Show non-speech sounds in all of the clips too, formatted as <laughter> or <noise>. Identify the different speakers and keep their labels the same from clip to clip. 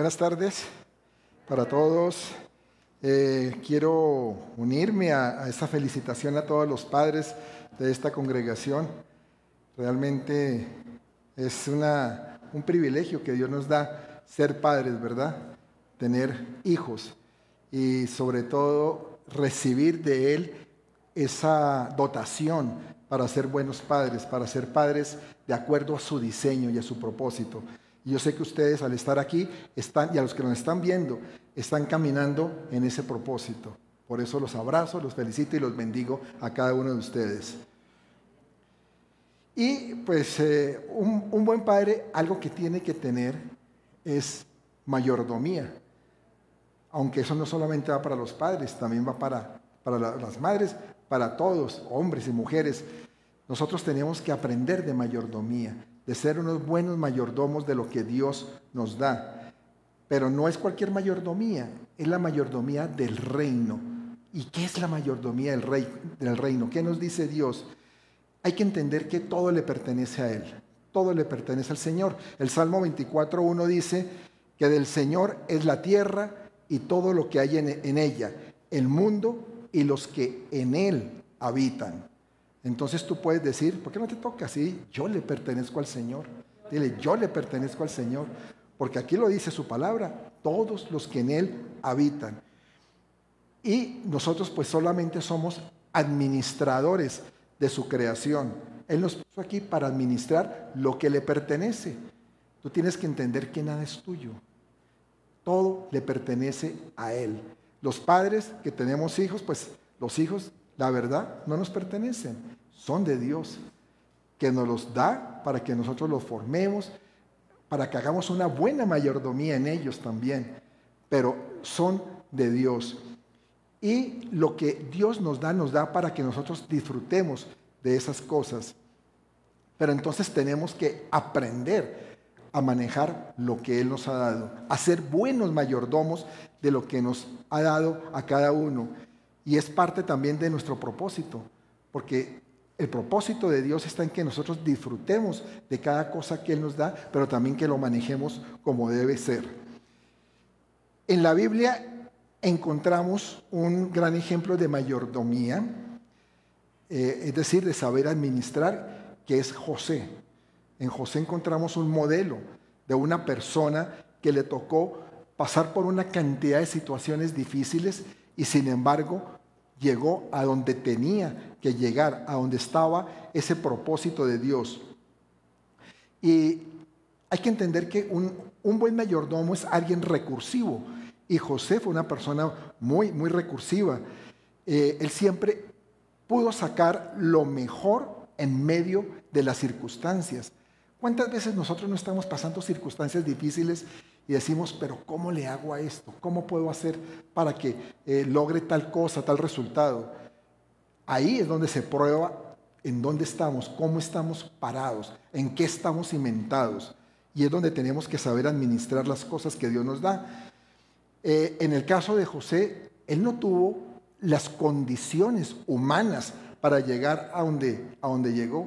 Speaker 1: Buenas tardes para todos. Eh, quiero unirme a, a esta felicitación a todos los padres de esta congregación. Realmente es una, un privilegio que Dios nos da ser padres, ¿verdad? Tener hijos y sobre todo recibir de Él esa dotación para ser buenos padres, para ser padres de acuerdo a su diseño y a su propósito. Y yo sé que ustedes al estar aquí están, y a los que nos están viendo, están caminando en ese propósito. Por eso los abrazo, los felicito y los bendigo a cada uno de ustedes. Y pues eh, un, buen padre, algo que tiene que tener es mayordomía. Aunque eso no solamente va para los padres, también va para, para las madres, para todos, hombres y mujeres. Nosotros tenemos que aprender de mayordomía de ser unos buenos mayordomos de lo que Dios nos da. Pero no es cualquier mayordomía, es la mayordomía del reino. ¿Y qué es la mayordomía del, rey, del reino? ¿Qué nos dice Dios? Hay que entender que todo le pertenece a Él, todo le pertenece al Señor. El Salmo 24.1 dice que del Señor es la tierra y todo lo que hay en, en ella, el mundo y los que en Él habitan. Entonces tú puedes decir, ¿por qué no te toca así? Yo le pertenezco al Señor. Dile, yo le pertenezco al Señor. Porque aquí lo dice su palabra, todos los que en Él habitan. Y nosotros pues solamente somos administradores de su creación. Él nos puso aquí para administrar lo que le pertenece. Tú tienes que entender que nada es tuyo. Todo le pertenece a Él. Los padres que tenemos hijos, pues los hijos la verdad, no nos pertenecen, son de Dios, que nos los da para que nosotros los formemos, para que hagamos una buena mayordomía en ellos también, pero son de Dios. Y lo que Dios nos da, nos da para que nosotros disfrutemos de esas cosas. Pero entonces tenemos que aprender a manejar lo que Él nos ha dado, a ser buenos mayordomos de lo que nos ha dado a cada uno. Y es parte también de nuestro propósito, porque el propósito de Dios está en que nosotros disfrutemos de cada cosa que Él nos da, pero también que lo manejemos como debe ser. En la Biblia encontramos un gran ejemplo de mayordomía, eh, es decir, de saber administrar, que es José. En José encontramos un modelo de una persona que le tocó pasar por una cantidad de situaciones difíciles y sin embargo llegó a donde tenía que llegar, a donde estaba ese propósito de Dios. Y hay que entender que un, buen mayordomo es alguien recursivo. Y José fue una persona muy, muy recursiva. Eh, él siempre pudo sacar lo mejor en medio de las circunstancias. ¿Cuántas veces nosotros no estamos pasando circunstancias difíciles y decimos, pero ¿cómo le hago a esto? ¿Cómo puedo hacer para que eh, logre tal cosa, tal resultado? Ahí es donde se prueba en dónde estamos, cómo estamos parados, en qué estamos cimentados. Y es donde tenemos que saber administrar las cosas que Dios nos da. Eh, en el caso de José, él no tuvo las condiciones humanas para llegar a donde, a donde llegó.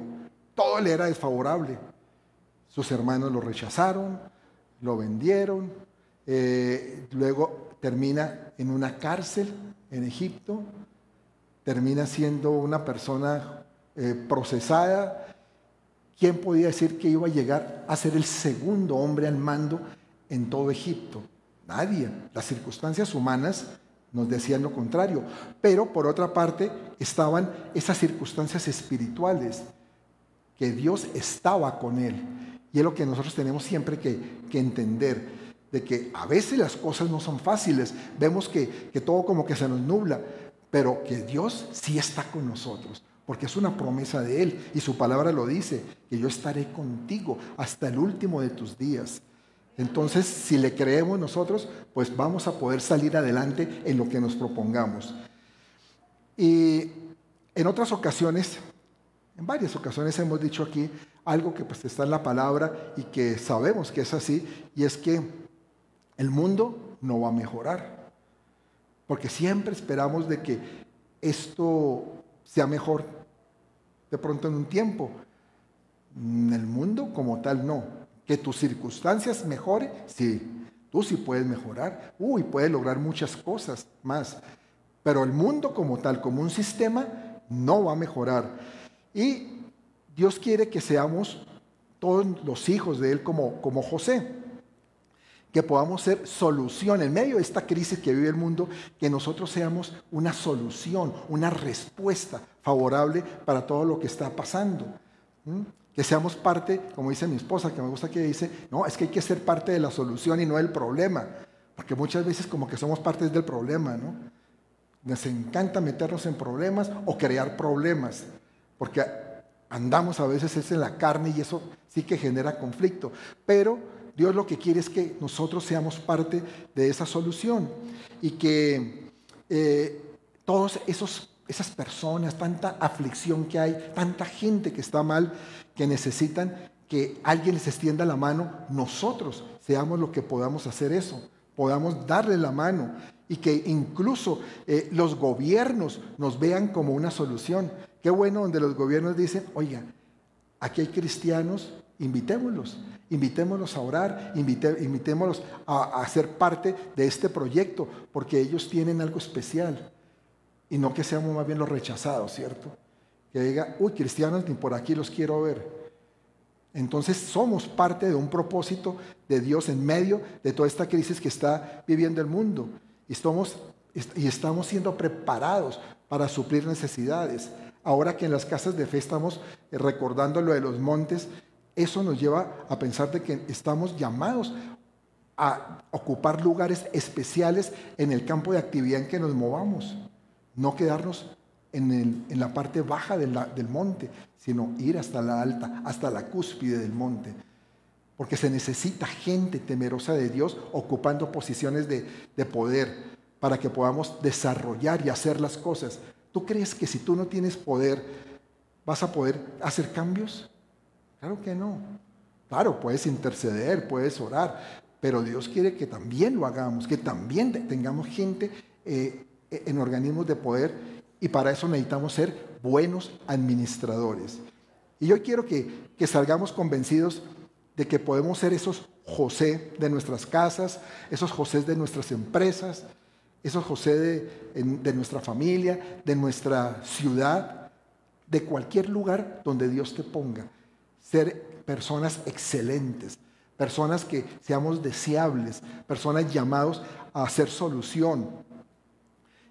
Speaker 1: Todo le era desfavorable. Sus hermanos lo rechazaron, lo vendieron, eh, luego termina en una cárcel en Egipto, termina siendo una persona eh, procesada. ¿Quién podía decir que iba a llegar a ser el segundo hombre al mando en todo Egipto? Nadie. Las circunstancias humanas nos decían lo contrario. Pero por otra parte estaban esas circunstancias espirituales, que Dios estaba con él. Y es lo que nosotros tenemos siempre que, entender, de que a veces las cosas no son fáciles, vemos que, todo como que se nos nubla, pero que Dios sí está con nosotros, porque es una promesa de Él y su palabra lo dice, que yo estaré contigo hasta el último de tus días. Entonces, si le creemos nosotros, pues vamos a poder salir adelante en lo que nos propongamos. Y en otras ocasiones, en varias ocasiones hemos dicho aquí, algo que pues está en la palabra y que sabemos que es así, y es que el mundo no va a mejorar. Porque siempre esperamos de que esto sea mejor de pronto en un tiempo. En el mundo como tal no. Que tus circunstancias mejoren, sí. tú sí puedes mejorar, uy, puedes lograr muchas cosas más. Pero el mundo como tal, como un sistema, no va a mejorar. Y Dios quiere que seamos todos los hijos de Él como, como José que podamos ser solución en medio de esta crisis que vive el mundo, que nosotros seamos una solución, una respuesta favorable para todo lo que está pasando. Que seamos parte, como dice mi esposa, que me gusta que dice, no, es que hay que ser parte de la solución y no del problema, porque muchas veces como que somos parte del problema, ¿no? Nos encanta meternos en problemas o crear problemas, porque andamos a veces es en la carne y eso sí que genera conflicto, pero Dios lo que quiere es que nosotros seamos parte de esa solución y que eh, todas esas personas, tanta aflicción que hay, tanta gente que está mal, que necesitan que alguien les extienda la mano, nosotros seamos lo que podamos hacer eso, podamos darle la mano y que incluso eh, los gobiernos nos vean como una solución. Qué bueno donde los gobiernos dicen, oiga, aquí hay cristianos, invitémoslos Invitémoslos a orar, invitémoslos a, a, ser parte de este proyecto, porque ellos tienen algo especial. Y no que seamos más bien los rechazados, ¿cierto? Que diga, uy, cristianos, ni por aquí los quiero ver. Entonces somos parte de un propósito de Dios en medio de toda esta crisis que está viviendo el mundo. Y y estamos siendo preparados para suplir necesidades. Ahora que en las casas de fe estamos recordando lo de los montes, eso nos lleva a pensar que estamos llamados a ocupar lugares especiales en el campo de actividad en que nos movamos. No quedarnos en, la parte baja del monte, sino ir hasta la alta, hasta la cúspide del monte. Porque se necesita gente temerosa de Dios ocupando posiciones de poder para que podamos desarrollar y hacer las cosas. ¿Tú crees que si tú no tienes poder vas a poder hacer cambios? Claro que no. Claro, puedes interceder, puedes orar, pero Dios quiere que también lo hagamos, que también tengamos gente eh, en organismos de poder y para eso necesitamos ser buenos administradores. Y yo quiero que, salgamos convencidos de que podemos ser esos José de nuestras casas, esos José de nuestras empresas, esos José de, nuestra familia, de nuestra ciudad, de cualquier lugar donde Dios te ponga ser personas excelentes, personas que seamos deseables, personas llamados a hacer solución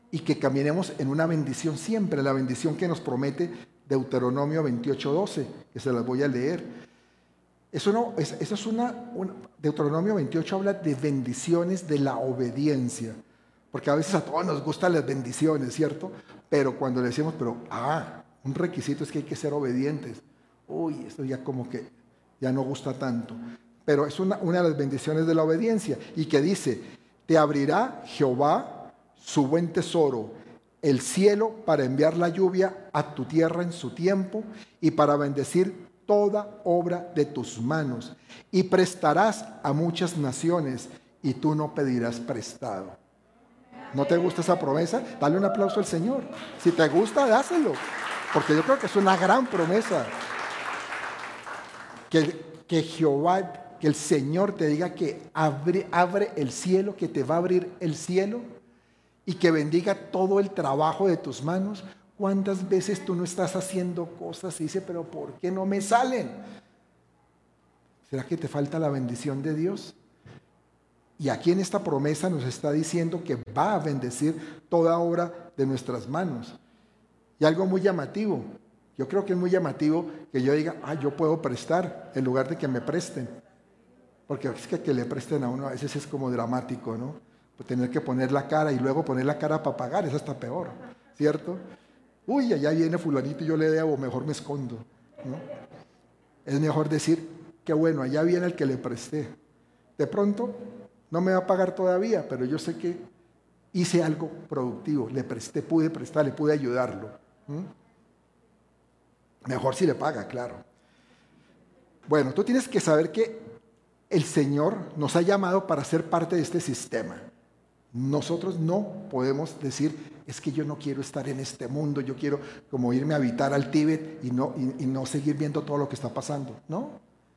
Speaker 1: y que caminemos en una bendición siempre, la bendición que nos promete Deuteronomio 28:12, que se las voy a leer. Eso, no, eso es una, Deuteronomio 28 habla de bendiciones de la obediencia, porque a veces a todos nos gustan las bendiciones, ¿cierto? Pero cuando le decimos, pero, ah, un requisito es que hay que ser obedientes uy, esto ya como que ya no gusta tanto. Pero es una, una de las bendiciones de la obediencia y que dice, te abrirá Jehová su buen tesoro, el cielo para enviar la lluvia a tu tierra en su tiempo y para bendecir toda obra de tus manos. Y prestarás a muchas naciones y tú no pedirás prestado. ¿No te gusta esa promesa? Dale un aplauso al Señor. Si te gusta, dáselo. Porque yo creo que es una gran promesa que, Jehová, que el Señor te diga que abre, abre el cielo, que te va a abrir el cielo y que bendiga todo el trabajo de tus manos. ¿Cuántas veces tú no estás haciendo cosas y dices, pero ¿por qué no me salen? ¿Será que te falta la bendición de Dios? Y aquí en esta promesa nos está diciendo que va a bendecir toda obra de nuestras manos. Y algo muy llamativo, yo creo que es muy llamativo que yo diga, ah, yo puedo prestar en lugar de que me presten. Porque es que que le presten a uno a veces es como dramático, ¿no? Pues tener que poner la cara y luego poner la cara para pagar, es hasta peor, ¿cierto? Uy, allá viene fulanito y yo le debo, mejor me escondo, ¿no? Es mejor decir, qué bueno, allá viene el que le presté. De pronto, no me va a pagar todavía, pero yo sé que hice algo productivo, le presté, pude prestarle, pude ayudarlo. Mejor si le paga, claro. Bueno, tú tienes que saber que el Señor nos ha llamado para ser parte de este sistema. Nosotros no podemos decir, es que yo no quiero estar en este mundo, yo quiero como irme a habitar al Tíbet y no, y, no seguir viendo todo lo que está pasando. No,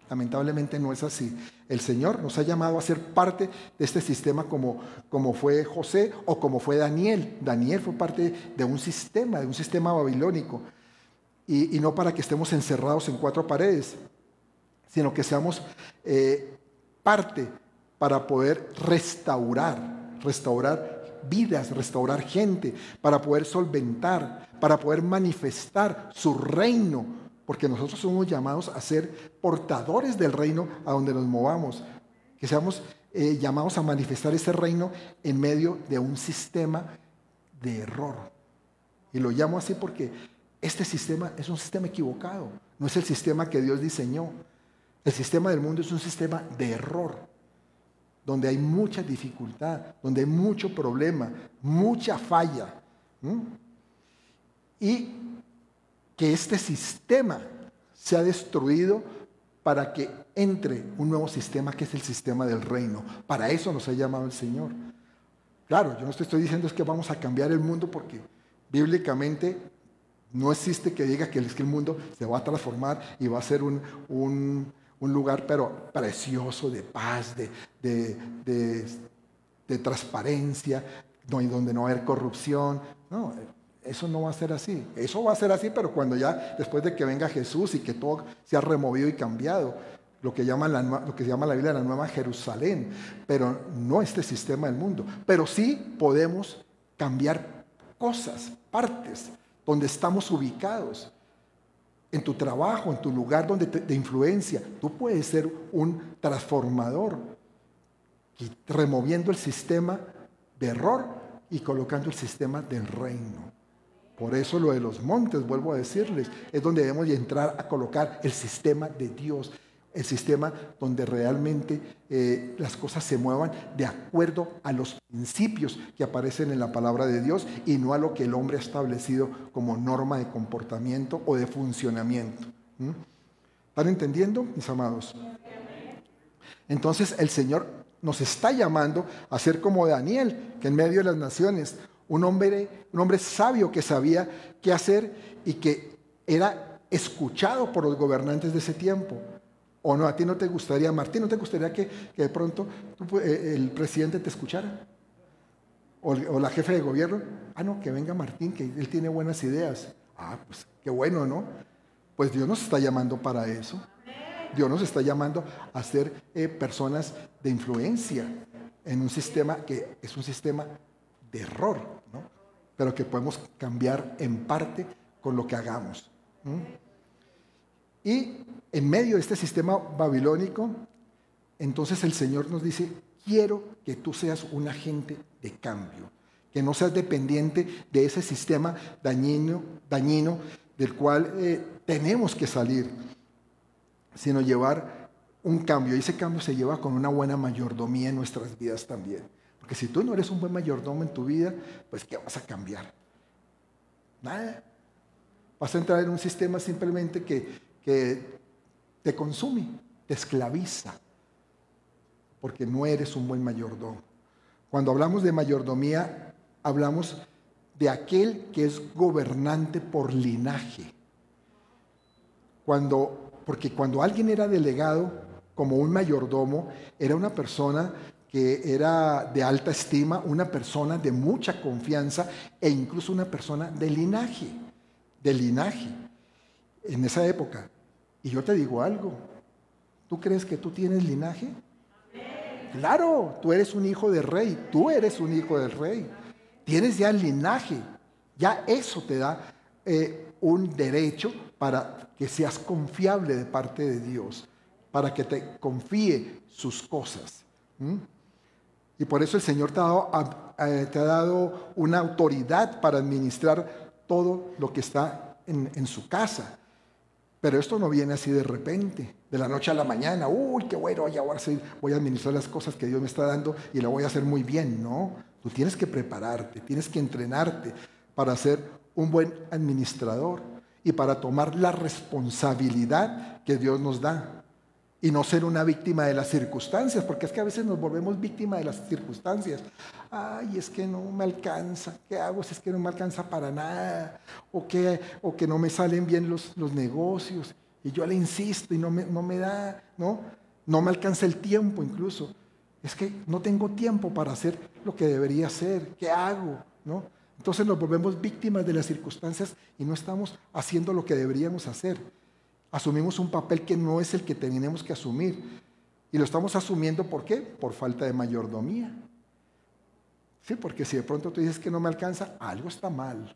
Speaker 1: Lamentablemente no es así. El Señor nos ha llamado a ser parte de este sistema como, como fue José o como fue Daniel. Daniel fue parte de un sistema, de un sistema babilónico. Y, no para que estemos encerrados en cuatro paredes, sino que seamos eh, parte para poder restaurar, restaurar vidas, restaurar gente, para poder solventar, para poder manifestar su reino porque nosotros somos llamados a ser portadores del reino a donde nos movamos, que seamos eh, llamados a manifestar ese reino en medio de un sistema de error. Y lo llamo así porque este sistema es un sistema equivocado, no es el sistema que Dios diseñó. El sistema del mundo es un sistema de error, donde hay mucha dificultad, donde hay mucho problema, mucha falla. Y que este sistema se ha destruido para que entre un nuevo sistema que es el sistema del reino. Para eso nos ha llamado el Señor. Claro, yo no estoy diciendo es que vamos a cambiar el mundo porque bíblicamente no existe que diga que el mundo se va a transformar y va a ser un, lugar pero precioso de paz, de, de transparencia, donde no va corrupción. No, eso no va a ser así. Eso va a ser así, pero cuando ya, después de que venga Jesús y que todo se ha removido y cambiado, lo que, llama la, lo que se llama la Biblia la Nueva Jerusalén, pero no este sistema del mundo. Pero sí podemos cambiar cosas, partes, donde estamos ubicados, en tu trabajo, en tu lugar donde de influencia. Tú puedes ser un transformador, y removiendo el sistema de error y colocando el sistema del reino. Por eso lo de los montes, vuelvo a decirles, es donde debemos entrar a colocar el sistema de Dios, el sistema donde realmente eh, las cosas se muevan de acuerdo a los principios que aparecen en la palabra de Dios y no a lo que el hombre ha establecido como norma de comportamiento o de funcionamiento. ¿Están entendiendo, mis amados? Entonces el Señor nos está llamando a ser como Daniel, que en medio de las naciones un hombre, un hombre sabio que sabía qué hacer y que era escuchado por los gobernantes de ese tiempo. ¿O no? ¿A ti no te gustaría, Martín, no te gustaría que, de pronto eh, el presidente te escuchara? O, la jefe de gobierno. Ah, no, que venga Martín, que él tiene buenas ideas. Ah, pues qué bueno, ¿no? Pues Dios nos está llamando para eso. Dios nos está llamando a ser eh, personas de influencia en un sistema que es un sistema de error. Pero que podemos cambiar en parte con lo que hagamos. Y en medio de este sistema babilónico, entonces el Señor nos dice, quiero que tú seas un agente de cambio, que no seas dependiente de ese sistema dañino, dañino del cual eh, tenemos que salir, sino llevar un cambio. Y ese cambio se lleva con una buena mayordomía en nuestras vidas también. Porque si tú no eres un buen mayordomo en tu vida, pues ¿qué vas a cambiar? Nada. Vas a entrar en un sistema simplemente que, que te consume, te esclaviza, porque no eres un buen mayordomo. Cuando hablamos de mayordomía, hablamos de aquel que es gobernante por linaje. Cuando, porque cuando alguien era delegado como un mayordomo, era una persona que era de alta estima, una persona de mucha confianza e incluso una persona de linaje, de linaje, en esa época. Y yo te digo algo, ¿tú crees que tú tienes linaje? Claro, tú eres un hijo del rey, tú eres un hijo del rey. Tienes ya linaje, ya eso te da eh, un derecho para que seas confiable de parte de Dios, para que te confíe sus cosas. Y por eso el Señor te ha, dado, eh, te ha dado una autoridad para administrar todo lo que está en, su casa. Pero esto no viene así de repente, de la noche a la mañana. Uy, qué bueno, ya voy a, voy a administrar las cosas que Dios me está dando y lo voy a hacer muy bien. No, tú tienes que prepararte, tienes que entrenarte para ser un buen administrador y para tomar la responsabilidad que Dios nos da y no ser una víctima de las circunstancias, porque es que a veces nos volvemos víctimas de las circunstancias. Ay, es que no me alcanza, ¿qué hago si es que no me alcanza para nada? O que, o que no me salen bien los, los negocios. Y yo le insisto y no me, no me da, ¿no? No me alcanza el tiempo incluso. Es que no tengo tiempo para hacer lo que debería hacer. ¿Qué hago? ¿No? Entonces nos volvemos víctimas de las circunstancias y no estamos haciendo lo que deberíamos hacer. Asumimos un papel que no es el que tenemos que asumir. Y lo estamos asumiendo ¿por qué? Por falta de mayordomía. Sí, porque si de pronto tú dices que no me alcanza, algo está mal.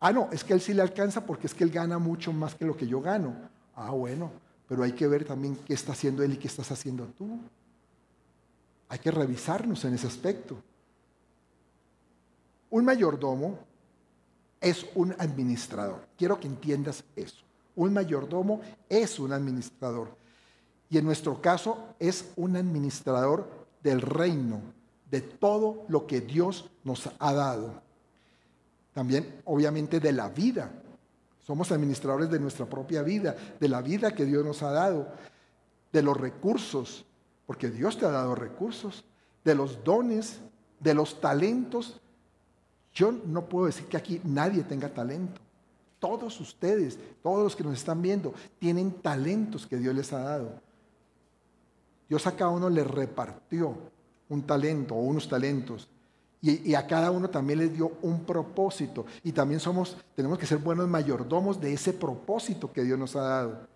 Speaker 1: Ah, no, es que él sí le alcanza porque es que él gana mucho más que lo que yo gano. Ah, bueno, pero hay que ver también qué está haciendo él y qué estás haciendo tú. Hay que revisarnos en ese aspecto. Un mayordomo es un administrador. Quiero que entiendas eso. Un mayordomo es un administrador. Y en nuestro caso es un administrador del reino, de todo lo que Dios nos ha dado. También, obviamente, de la vida. Somos administradores de nuestra propia vida, de la vida que Dios nos ha dado, de los recursos, porque Dios te ha dado recursos, de los dones, de los talentos. Yo no puedo decir que aquí nadie tenga talento. Todos ustedes, todos los que nos están viendo, tienen talentos que Dios les ha dado. Dios a cada uno le repartió un talento o unos talentos. Y, a cada uno también le dio un propósito. Y también somos, tenemos que ser buenos mayordomos de ese propósito que Dios nos ha dado.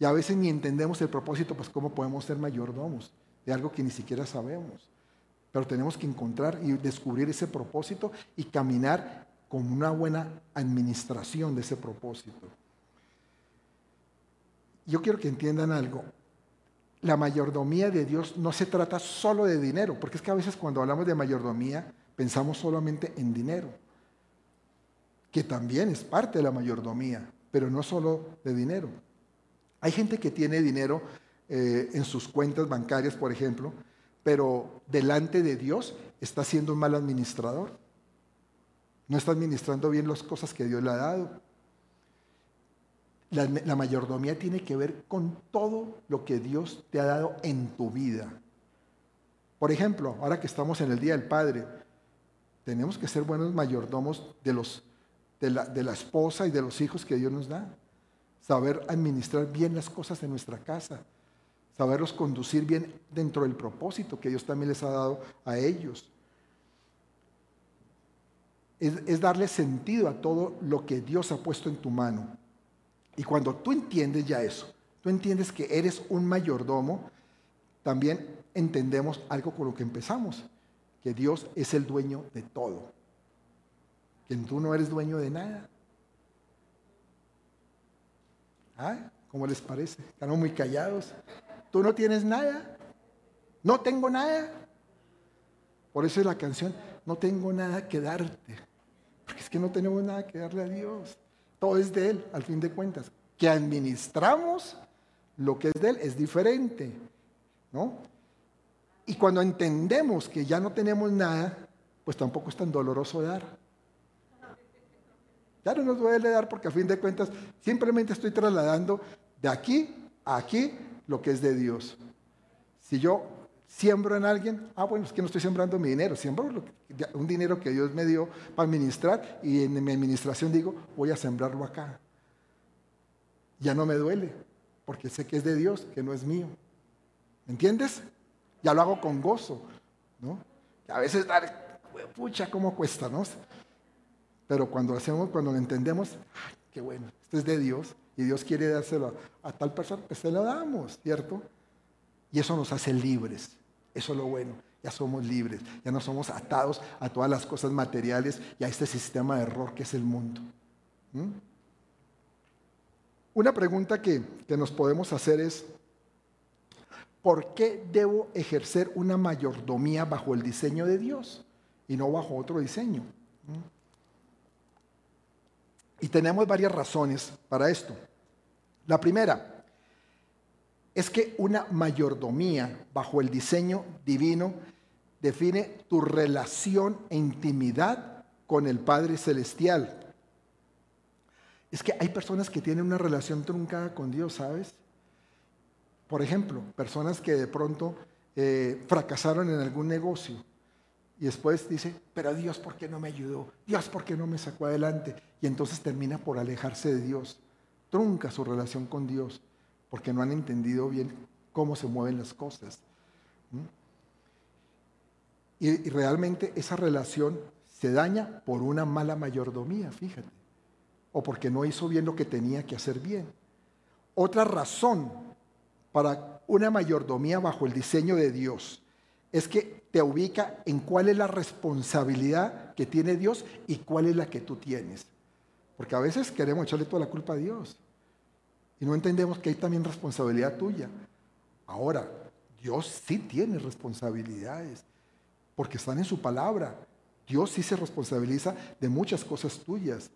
Speaker 1: Y a veces ni entendemos el propósito, pues cómo podemos ser mayordomos de algo que ni siquiera sabemos. Pero tenemos que encontrar y descubrir ese propósito y caminar con una buena administración de ese propósito. Yo quiero que entiendan algo la mayordomía de Dios no se trata solo de dinero, porque es que a veces cuando hablamos de mayordomía pensamos solamente en dinero, que también es parte de la mayordomía, pero no solo de dinero. Hay gente que tiene dinero eh, en sus cuentas bancarias, por ejemplo, pero delante de Dios está siendo un mal administrador. No está administrando bien las cosas que Dios le ha dado. La, mayordomía tiene que ver con todo lo que Dios te ha dado en tu vida. Por ejemplo, ahora que estamos en el Día del Padre, tenemos que ser buenos mayordomos de, los, de, la, de la esposa y de los hijos que Dios nos da. Saber administrar bien las cosas en nuestra casa. Saberlos conducir bien dentro del propósito que Dios también les ha dado a ellos. Es, darle sentido a todo lo que Dios ha puesto en tu mano. Y cuando tú entiendes ya eso, tú entiendes que eres un mayordomo, también entendemos algo con lo que empezamos, que Dios es el dueño de todo, que tú no eres dueño de nada. ¿Ah? ¿Cómo les parece? Están muy callados. Tú no tienes nada. No tengo nada. Por eso es la canción, no tengo nada que darte. Que no tenemos nada que darle a Dios. Todo es de Él, al fin de cuentas. Que administramos lo que es de Él es diferente, ¿no? Y cuando entendemos que ya no tenemos nada, pues tampoco es tan doloroso dar. Ya no nos duele dar porque a fin de cuentas simplemente estoy trasladando de aquí a aquí lo que es de Dios. Si yo siembro en alguien, ah, bueno, es que no estoy sembrando mi dinero, siembro un dinero que Dios me dio para administrar y en mi administración digo, voy a sembrarlo acá. Ya no me duele, porque sé que es de Dios, que no es mío. ¿Me entiendes? Ya lo hago con gozo, ¿no? a veces dar, pucha, ¿cómo cuesta, no? Pero cuando hacemos, cuando lo entendemos, qué bueno, esto es de Dios y Dios quiere dárselo a, a tal persona, pues se lo damos, ¿cierto? Y eso nos hace libres. Eso es lo bueno. Ya somos libres, ya no somos atados a todas las cosas materiales y a este sistema de error que es el mundo. ¿Mm? Una pregunta que, nos podemos hacer es, ¿por qué debo ejercer una mayordomía bajo el diseño de Dios y no bajo otro diseño? ¿Mm? Y tenemos varias razones para esto. La primera, es que una mayordomía bajo el diseño divino define tu relación e intimidad con el Padre Celestial. Es que hay personas que tienen una relación truncada con Dios, ¿sabes? Por ejemplo, personas que de pronto eh, fracasaron en algún negocio y después dice, pero Dios, ¿por qué no me ayudó? Dios, ¿por qué no me sacó adelante? Y entonces termina por alejarse de Dios trunca su relación con Dios porque no han entendido bien cómo se mueven las cosas. Y, y realmente esa relación se daña por una mala mayordomía, fíjate, o porque no hizo bien lo que tenía que hacer bien. Otra razón para una mayordomía bajo el diseño de Dios es que te ubica en cuál es la responsabilidad que tiene Dios y cuál es la que tú tienes. Porque a veces queremos echarle toda la culpa a Dios y no entendemos que hay también responsabilidad tuya. Ahora, Dios sí tiene responsabilidades porque están en su palabra. Dios sí se responsabiliza de muchas cosas tuyas.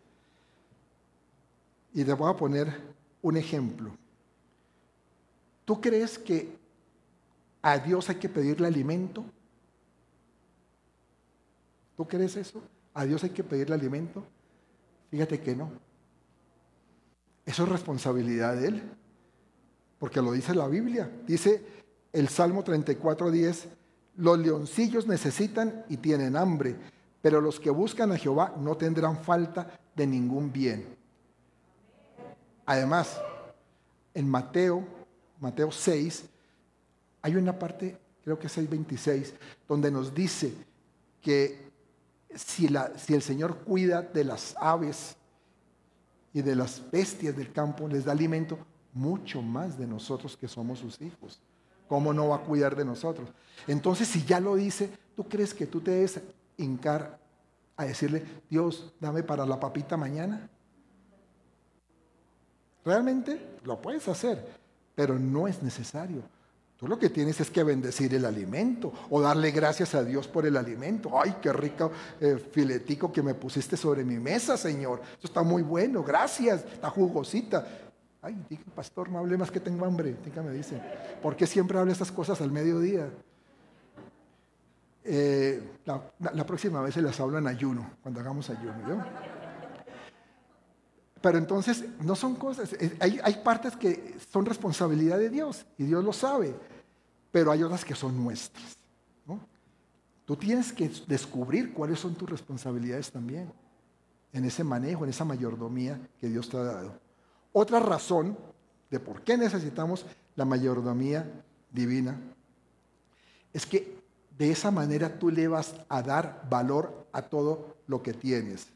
Speaker 1: Y te voy a poner un ejemplo. ¿Tú crees que a Dios hay que pedirle alimento? ¿Tú crees eso? ¿A Dios hay que pedirle alimento? Fíjate que no. Eso es responsabilidad de Él. Porque lo dice la Biblia. Dice el Salmo 34, 10, los leoncillos necesitan y tienen hambre, pero los que buscan a Jehová no tendrán falta de ningún bien. Además, en Mateo, Mateo 6, hay una parte, creo que es 6.26, donde nos dice que si el Señor cuida de las aves y de las bestias del campo, les da alimento, mucho más de nosotros que somos sus hijos. ¿Cómo no va a cuidar de nosotros? Entonces, si ya lo dice, ¿tú crees que tú te debes hincar a decirle, Dios, dame para la papita mañana? Realmente lo puedes hacer, pero no es necesario. Tú lo que tienes es que bendecir el alimento o darle gracias a Dios por el alimento. Ay, qué rico eh, filetico que me pusiste sobre mi mesa, Señor. Eso está muy bueno, gracias, está jugosita. Ay, diga, pastor, no hable más que tengo hambre. me dice, ¿por qué siempre habla estas cosas al mediodía? Eh, la, próxima vez se las hablo en ayuno, cuando hagamos ayuno. Pero entonces no son cosas, hay, partes que son responsabilidad de Dios y Dios lo sabe, pero hay otras que son nuestras. Tú tienes que descubrir cuáles son tus responsabilidades también en ese manejo, en esa mayordomía que Dios te ha dado. Otra razón de por qué necesitamos la mayordomía divina es que de esa manera tú le vas a dar valor a todo lo que tienes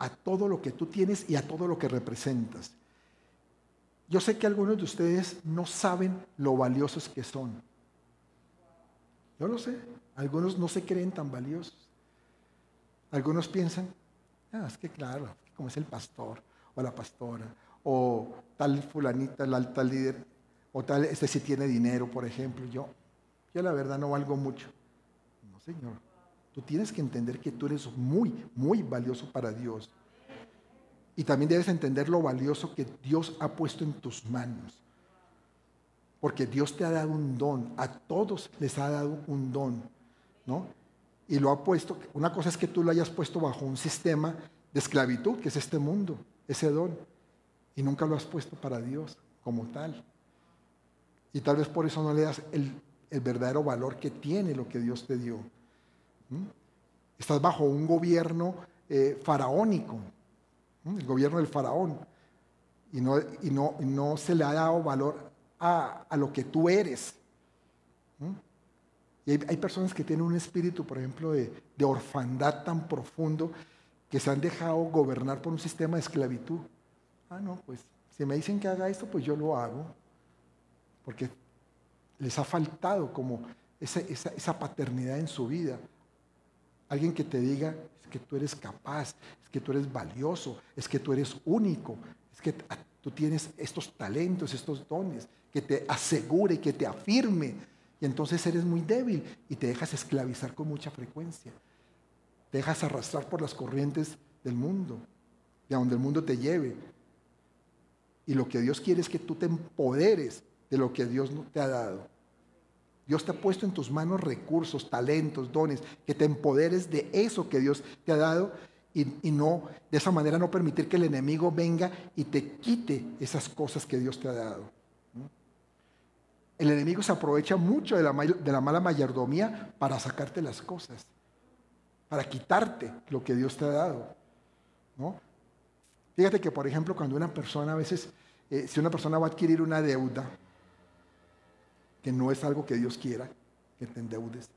Speaker 1: a todo lo que tú tienes y a todo lo que representas. Yo sé que algunos de ustedes no saben lo valiosos que son. Yo lo sé. Algunos no se creen tan valiosos. Algunos piensan, ah, es que claro, como es el pastor o la pastora, o tal fulanita, el tal líder, o tal, este sí tiene dinero, por ejemplo. Yo, yo la verdad no valgo mucho. No, Señor. Tienes que entender que tú eres muy, muy valioso para Dios. Y también debes entender lo valioso que Dios ha puesto en tus manos. Porque Dios te ha dado un don, a todos les ha dado un don, ¿no? Y lo ha puesto, una cosa es que tú lo hayas puesto bajo un sistema de esclavitud, que es este mundo, ese don, y nunca lo has puesto para Dios como tal. Y tal vez por eso no le das el verdadero valor que tiene lo que Dios te dio. Estás bajo un gobierno eh, faraónico, el gobierno del faraón, y no, y no, no se le ha dado valor a, lo que tú eres. Y hay, personas que tienen un espíritu, por ejemplo, de, de orfandad tan profundo que se han dejado gobernar por un sistema de esclavitud. Ah, no, pues si me dicen que haga esto, pues yo lo hago. Porque les ha faltado como esa, esa, esa paternidad en su vida. Alguien que te diga, es que tú eres capaz, es que tú eres valioso, es que tú eres único, es que tú tienes estos talentos, estos dones, que te asegure, que te afirme. Y entonces eres muy débil y te dejas esclavizar con mucha frecuencia. Te dejas arrastrar por las corrientes del mundo, de donde el mundo te lleve. Y lo que Dios quiere es que tú te empoderes de lo que Dios te ha dado. Dios te ha puesto en tus manos recursos, talentos, dones, que te empoderes de eso que Dios te ha dado y, no, de esa manera no permitir que el enemigo venga y te quite esas cosas que Dios te ha dado. El enemigo se aprovecha mucho de la, mala mayordomía para sacarte las cosas, para quitarte lo que Dios te ha dado. Fíjate que, por ejemplo, cuando una persona a veces, eh, si una persona va a adquirir una deuda, que no es algo que Dios quiera, que te endeudes,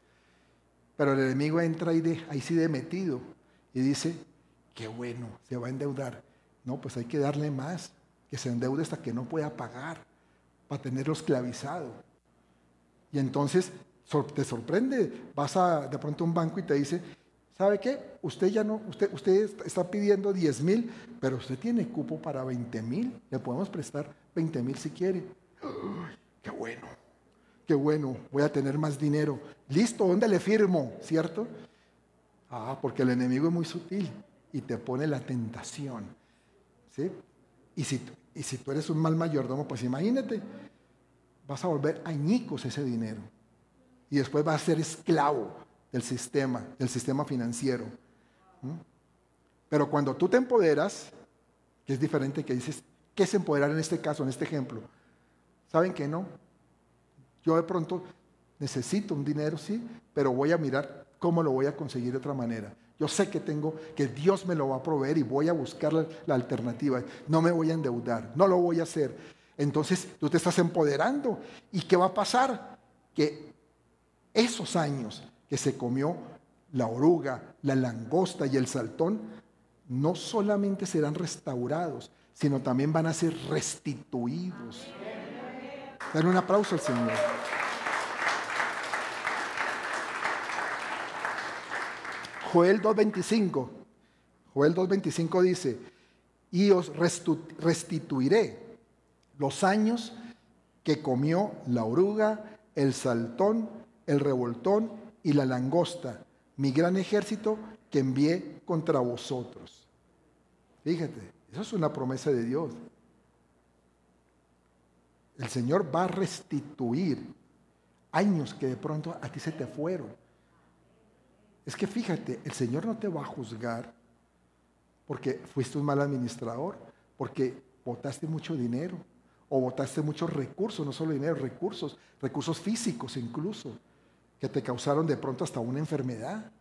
Speaker 1: pero el enemigo entra de, ahí sí de metido y dice, qué bueno, se va a endeudar. No, pues hay que darle más, que se endeude hasta que no pueda pagar, para tenerlo esclavizado. Y entonces te sorprende, vas a de pronto a un banco y te dice, ¿sabe qué? Usted ya no, usted, usted está pidiendo 10 mil, pero usted tiene cupo para 20 mil, le podemos prestar 20 mil si quiere. ¡Qué bueno! Bueno, voy a tener más dinero. Listo, ¿dónde le firmo? ¿Cierto? Ah, porque el enemigo es muy sutil y te pone la tentación. ¿Sí? Y si, y si tú eres un mal mayordomo, pues imagínate, vas a volver añicos ese dinero. Y después vas a ser esclavo del sistema, del sistema financiero. Pero cuando tú te empoderas, que es diferente que dices, ¿qué es empoderar en este caso, en este ejemplo? ¿Saben que no? Yo de pronto necesito un dinero, sí, pero voy a mirar cómo lo voy a conseguir de otra manera. Yo sé que tengo, que Dios me lo va a proveer y voy a buscar la, alternativa. No me voy a endeudar, no lo voy a hacer. Entonces tú te estás empoderando. ¿Y qué va a pasar? Que esos años que se comió la oruga, la langosta y el saltón, no solamente serán restaurados, sino también van a ser restituidos. Dar un aplauso al Señor. Joel 2.25. Joel 2.25 dice, y os restituiré los años que comió la oruga, el saltón, el revoltón y la langosta, mi gran ejército que envié contra vosotros. Fíjate, eso es una promesa de Dios. El Señor va a restituir años que de pronto a ti se te fueron. Es que fíjate, el Señor no te va a juzgar porque fuiste un mal administrador, porque botaste mucho dinero o botaste muchos recursos, no solo dinero, recursos, recursos físicos incluso, que te causaron de pronto hasta una enfermedad.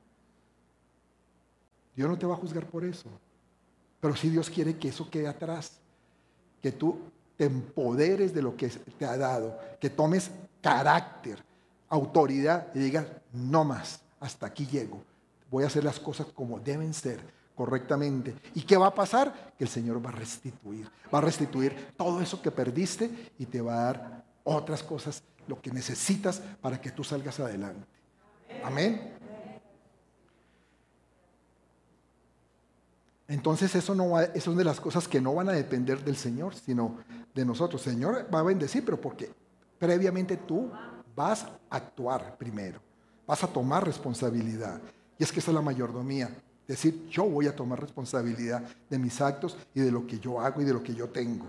Speaker 1: Dios no te va a juzgar por eso, pero sí Dios quiere que eso quede atrás, que tú te empoderes de lo que te ha dado, que tomes carácter, autoridad y digas, no más, hasta aquí llego. Voy a hacer las cosas como deben ser, correctamente. ¿Y qué va a pasar? Que el Señor va a restituir, va a restituir todo eso que perdiste y te va a dar otras cosas, lo que necesitas para que tú salgas adelante. Amén. Entonces eso, no va, eso es de las cosas que no van a depender del Señor, sino de nosotros. Señor va a bendecir, pero porque previamente tú vas a actuar primero, vas a tomar responsabilidad. Y es que esa es la mayordomía, decir, yo voy a tomar responsabilidad de mis actos y de lo que yo hago y de lo que yo tengo.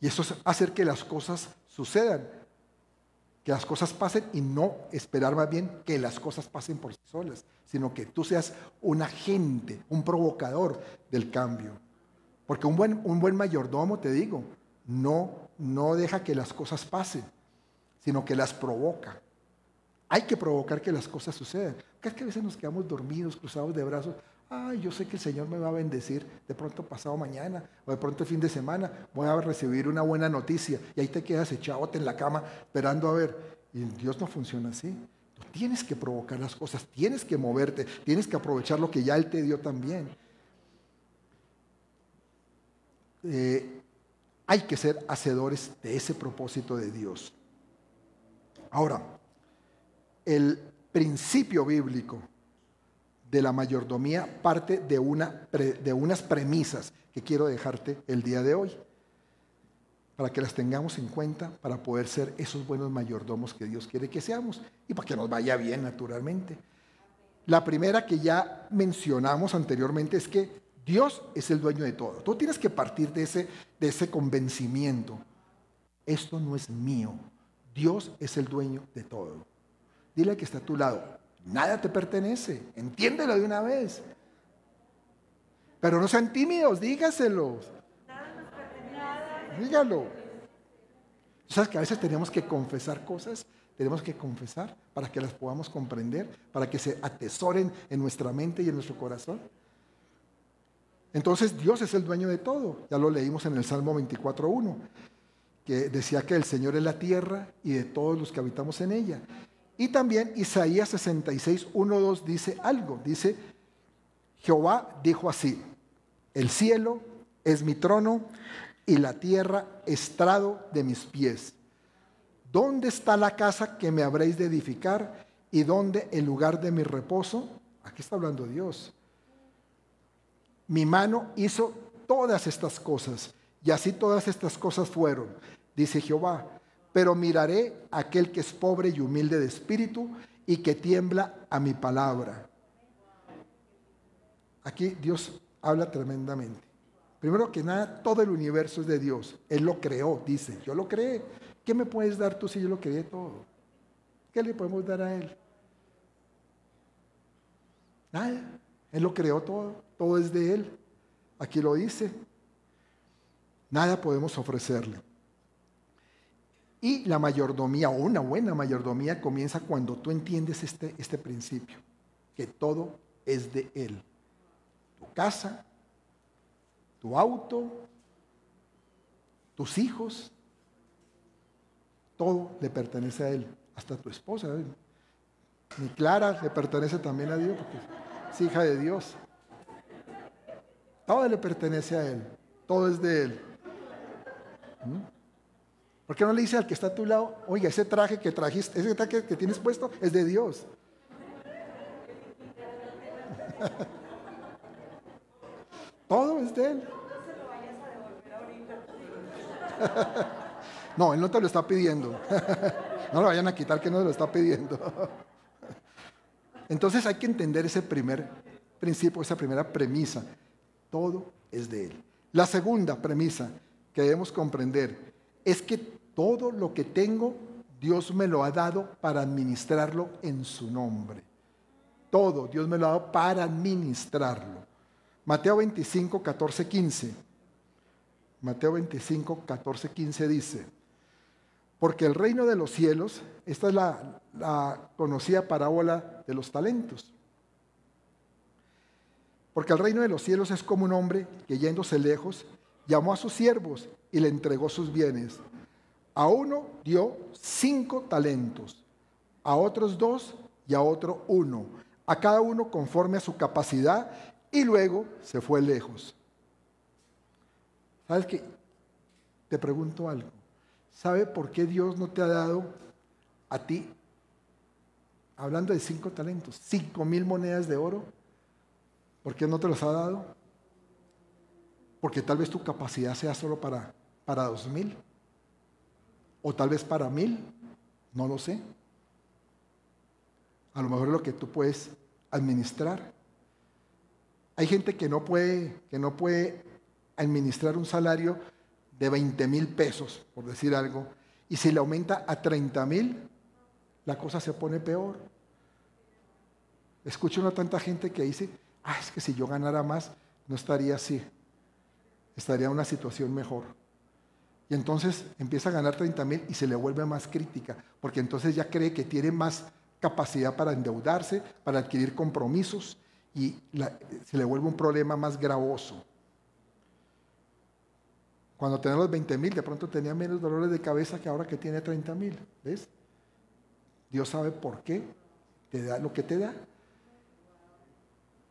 Speaker 1: Y eso es hacer que las cosas sucedan, que las cosas pasen y no esperar más bien que las cosas pasen por sí solas, sino que tú seas un agente, un provocador del cambio. Porque un buen, un buen mayordomo, te digo, no, no deja que las cosas pasen, sino que las provoca. Hay que provocar que las cosas sucedan. Que es que a veces nos quedamos dormidos, cruzados de brazos. Ay, yo sé que el Señor me va a bendecir de pronto pasado mañana o de pronto fin de semana. Voy a recibir una buena noticia y ahí te quedas echado en la cama esperando a ver. Y Dios no funciona así. Tú tienes que provocar las cosas, tienes que moverte, tienes que aprovechar lo que ya Él te dio también. Eh, hay que ser hacedores de ese propósito de Dios. Ahora, el principio bíblico de la mayordomía parte de, una, de unas premisas que quiero dejarte el día de hoy, para que las tengamos en cuenta, para poder ser esos buenos mayordomos que Dios quiere que seamos y para que nos vaya bien naturalmente. La primera que ya mencionamos anteriormente es que Dios es el dueño de todo. Tú tienes que partir de ese, de ese convencimiento. Esto no es mío. Dios es el dueño de todo. Dile que está a tu lado, nada te pertenece, entiéndelo de una vez. Pero no sean tímidos, dígaselos. Dígalo. ¿Sabes que a veces tenemos que confesar cosas? Tenemos que confesar para que las podamos comprender, para que se atesoren en nuestra mente y en nuestro corazón. Entonces Dios es el dueño de todo. Ya lo leímos en el Salmo 24.1, que decía que el Señor es la tierra y de todos los que habitamos en ella. Y también Isaías 66.1.2 dice algo. Dice, Jehová dijo así, el cielo es mi trono y la tierra estrado de mis pies. ¿Dónde está la casa que me habréis de edificar y dónde el lugar de mi reposo? Aquí está hablando Dios. Mi mano hizo todas estas cosas, y así todas estas cosas fueron, dice Jehová. Pero miraré a aquel que es pobre y humilde de espíritu y que tiembla a mi palabra. Aquí Dios habla tremendamente. Primero que nada, todo el universo es de Dios. Él lo creó, dice. Yo lo creé. ¿Qué me puedes dar tú si yo lo creé todo? ¿Qué le podemos dar a Él? Nada. Él lo creó todo todo es de Él. Aquí lo dice. Nada podemos ofrecerle. Y la mayordomía, o una buena mayordomía, comienza cuando tú entiendes este, este principio, que todo es de Él. Tu casa, tu auto, tus hijos, todo le pertenece a Él, hasta tu esposa. Mi Clara le pertenece también a Dios, porque hija de Dios. Todo le pertenece a Él. Todo es de Él. ¿Mm? ¿Por qué no le dice al que está a tu lado, oiga, ese traje que trajiste, ese traje que tienes puesto es de Dios? <laughs> Todo es de Él. <laughs> No, Él no te lo está pidiendo. <laughs> No lo vayan a quitar que no lo está pidiendo. Entonces hay que entender ese primer principio, esa primera premisa. Todo es de Él. La segunda premisa que debemos comprender es que todo lo que tengo, Dios me lo ha dado para administrarlo en su nombre. Todo, Dios me lo ha dado para administrarlo. Mateo 25, 14, 15. Mateo 25, 14, 15 dice, porque el reino de los cielos, esta es la, la conocida parábola de los talentos. Porque el reino de los cielos es como un hombre que yéndose lejos, llamó a sus siervos y le entregó sus bienes. A uno dio cinco talentos, a otros dos y a otro uno, a cada uno conforme a su capacidad, y luego se fue lejos. ¿Sabes qué? Te pregunto algo. ¿Sabe por qué Dios no te ha dado a ti, hablando de cinco talentos, cinco mil monedas de oro? ¿Por qué no te los ha dado? Porque tal vez tu capacidad sea solo para, para dos mil. O tal vez para mil. No lo sé. A lo mejor es lo que tú puedes administrar. Hay gente que no puede, que no puede administrar un salario de 20 mil pesos, por decir algo, y si le aumenta a 30 mil, la cosa se pone peor. Escucho una tanta gente que dice, ah, es que si yo ganara más, no estaría así. Estaría en una situación mejor. Y entonces empieza a ganar 30 mil y se le vuelve más crítica, porque entonces ya cree que tiene más capacidad para endeudarse, para adquirir compromisos y se le vuelve un problema más gravoso. Cuando tenía los 20 mil, de pronto tenía menos dolores de cabeza que ahora que tiene 30 mil. ¿Ves? Dios sabe por qué te da lo que te da.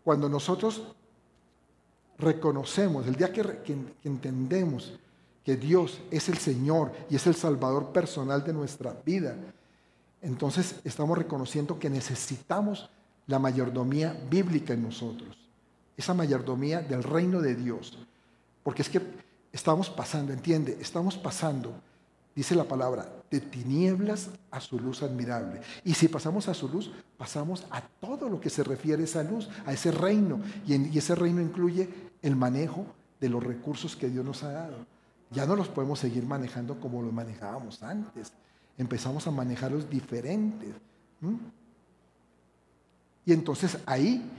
Speaker 1: Cuando nosotros reconocemos, el día que, entendemos que Dios es el Señor y es el Salvador personal de nuestra vida, entonces estamos reconociendo que necesitamos la mayordomía bíblica en nosotros, esa mayordomía del reino de Dios. Porque es que estamos pasando, entiende, estamos pasando dice la palabra, de tinieblas a su luz admirable. Y si pasamos a su luz, pasamos a todo lo que se refiere a esa luz, a ese reino. Y, ese reino incluye el manejo de los recursos que Dios nos ha dado. Ya no los podemos seguir manejando como los manejábamos antes. Empezamos a manejarlos diferentes. Y entonces ahí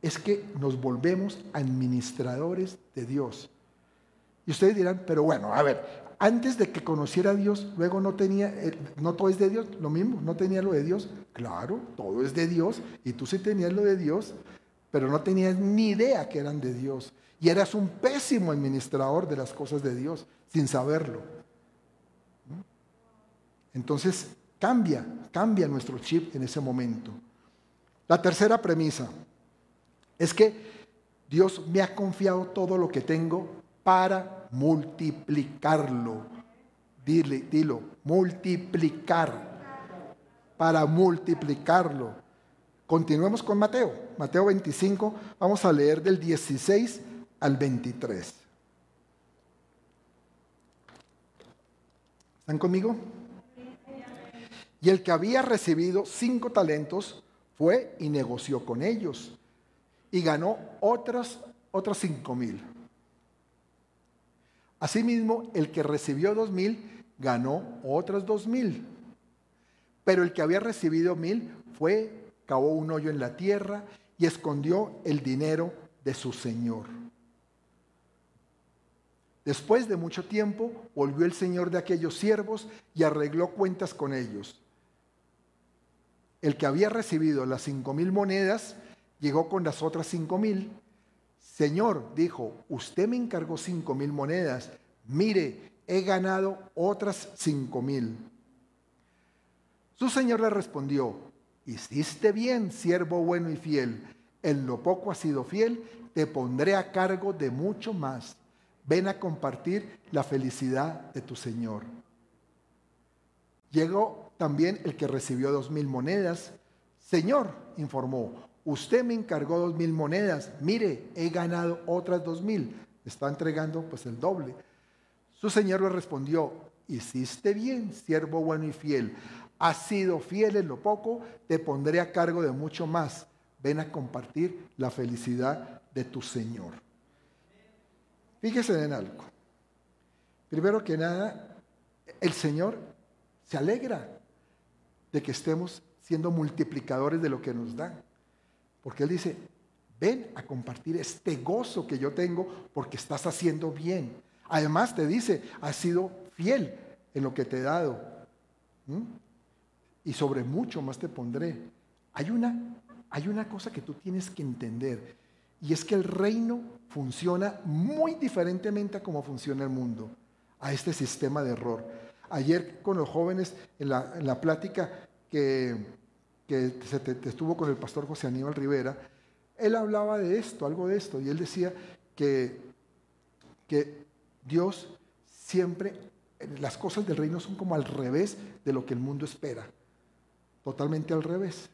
Speaker 1: es que nos volvemos administradores de Dios. Y ustedes dirán, pero bueno, a ver, antes de que conociera a Dios, luego no tenía, eh, no todo es de Dios, lo mismo, no tenía lo de Dios. Claro, todo es de Dios y tú sí tenías lo de Dios, pero no tenías ni idea que eran de Dios. y eras un pésimo administrador de las cosas de Dios sin saberlo. Entonces cambia, cambia nuestro chip en ese momento. La tercera premisa es que Dios me ha confiado todo lo que tengo para multiplicarlo. Dile, dilo, multiplicar. Para multiplicarlo. Continuemos con Mateo. Mateo 25, vamos a leer del 16 al 23. ¿Están conmigo? Y el que había recibido cinco talentos fue y negoció con ellos y ganó otras, otras cinco mil. Asimismo, el que recibió dos mil ganó otras dos mil. Pero el que había recibido mil fue, cavó un hoyo en la tierra y escondió el dinero de su señor. Después de mucho tiempo, volvió el señor de aquellos siervos y arregló cuentas con ellos. El que había recibido las cinco mil monedas llegó con las otras cinco mil. Señor, dijo, usted me encargó cinco mil monedas. Mire, he ganado otras cinco mil. Su señor le respondió, hiciste bien, siervo bueno y fiel. En lo poco has sido fiel, te pondré a cargo de mucho más. Ven a compartir la felicidad de tu Señor. Llegó también el que recibió dos mil monedas. Señor, informó, usted me encargó dos mil monedas, mire, he ganado otras dos mil. Está entregando pues el doble. Su señor le respondió, hiciste bien, siervo bueno y fiel. Has sido fiel en lo poco, te pondré a cargo de mucho más. Ven a compartir la felicidad de tu Señor. Fíjese en algo. Primero que nada, el Señor se alegra de que estemos siendo multiplicadores de lo que nos da. Porque Él dice, ven a compartir este gozo que yo tengo porque estás haciendo bien. Además te dice, has sido fiel en lo que te he dado. Y sobre mucho más te pondré. Hay una, hay una cosa que tú tienes que entender. Y es que el reino funciona muy diferentemente a cómo funciona el mundo, a este sistema de error. Ayer con los jóvenes en la, en la plática que que se estuvo con el pastor José Aníbal Rivera, él hablaba de esto, algo de esto, y él decía que, que Dios siempre, las cosas del reino son como al revés de lo que el mundo espera, totalmente al revés.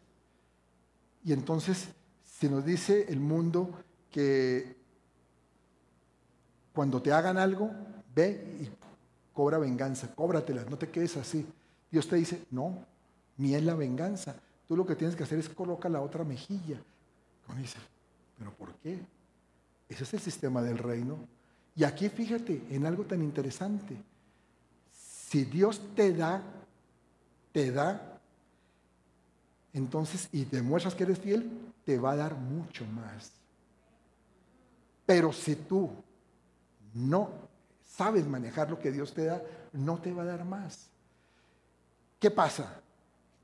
Speaker 1: Y entonces se nos dice el mundo que cuando te hagan algo, ve y cobra venganza, cóbratelas, no te quedes así. Dios te dice, no, ni es la venganza, Tú lo que tienes que hacer es colocar la otra mejilla. Como dice, ¿pero por qué? Ese es el sistema del reino. Y aquí fíjate en algo tan interesante. Si Dios te da, te da, entonces, y demuestras que eres fiel, te va a dar mucho más. Pero si tú no sabes manejar lo que Dios te da, no te va a dar más. ¿Qué pasa?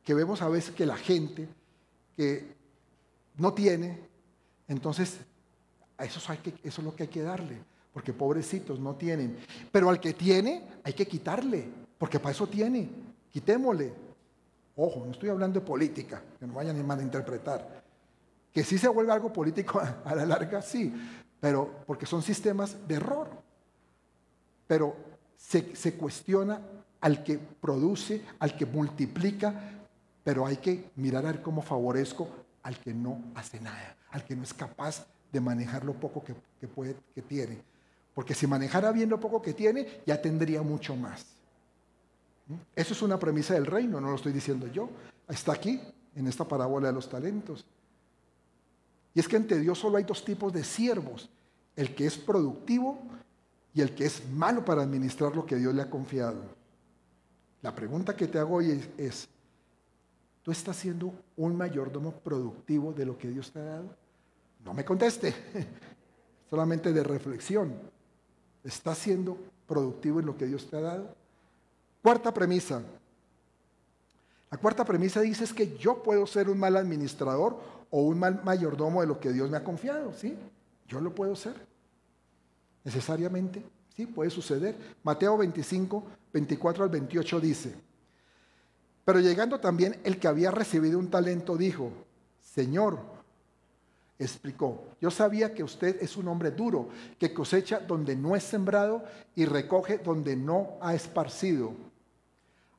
Speaker 1: Que vemos a veces que la gente que no tiene, entonces a eso, hay que, eso es lo que hay que darle, porque pobrecitos no tienen. Pero al que tiene hay que quitarle, porque para eso tiene, quitémosle. Ojo, no estoy hablando de política, que no vayan a interpretar. Que sí se vuelve algo político <laughs> a la larga, sí, pero porque son sistemas de error. Pero se, se cuestiona al que produce, al que multiplica, pero hay que mirar a ver cómo favorezco al que no hace nada, al que no es capaz de manejar lo poco que, puede, que tiene. Porque si manejara bien lo poco que tiene, ya tendría mucho más. ¿Mm? Eso es una premisa del reino, no lo estoy diciendo yo. Está aquí, en esta parábola de los talentos. Y es que ante Dios solo hay dos tipos de siervos, el que es productivo y el que es malo para administrar lo que Dios le ha confiado. La pregunta que te hago hoy es, ¿Tú estás siendo un mayordomo productivo de lo que Dios te ha dado? No me conteste, <laughs> solamente de reflexión. ¿Estás siendo productivo en lo que Dios te ha dado? Cuarta premisa. La cuarta premisa dice es que yo puedo ser un mal administrador o un mal mayordomo de lo que Dios me ha confiado, ¿sí? Yo lo puedo ser. necesariamente. Sí, puede suceder. Mateo 25, 24 al 28 dice, pero llegando también el que había recibido un talento dijo, Señor, explicó, yo sabía que usted es un hombre duro, que cosecha donde no es sembrado y recoge donde no ha esparcido.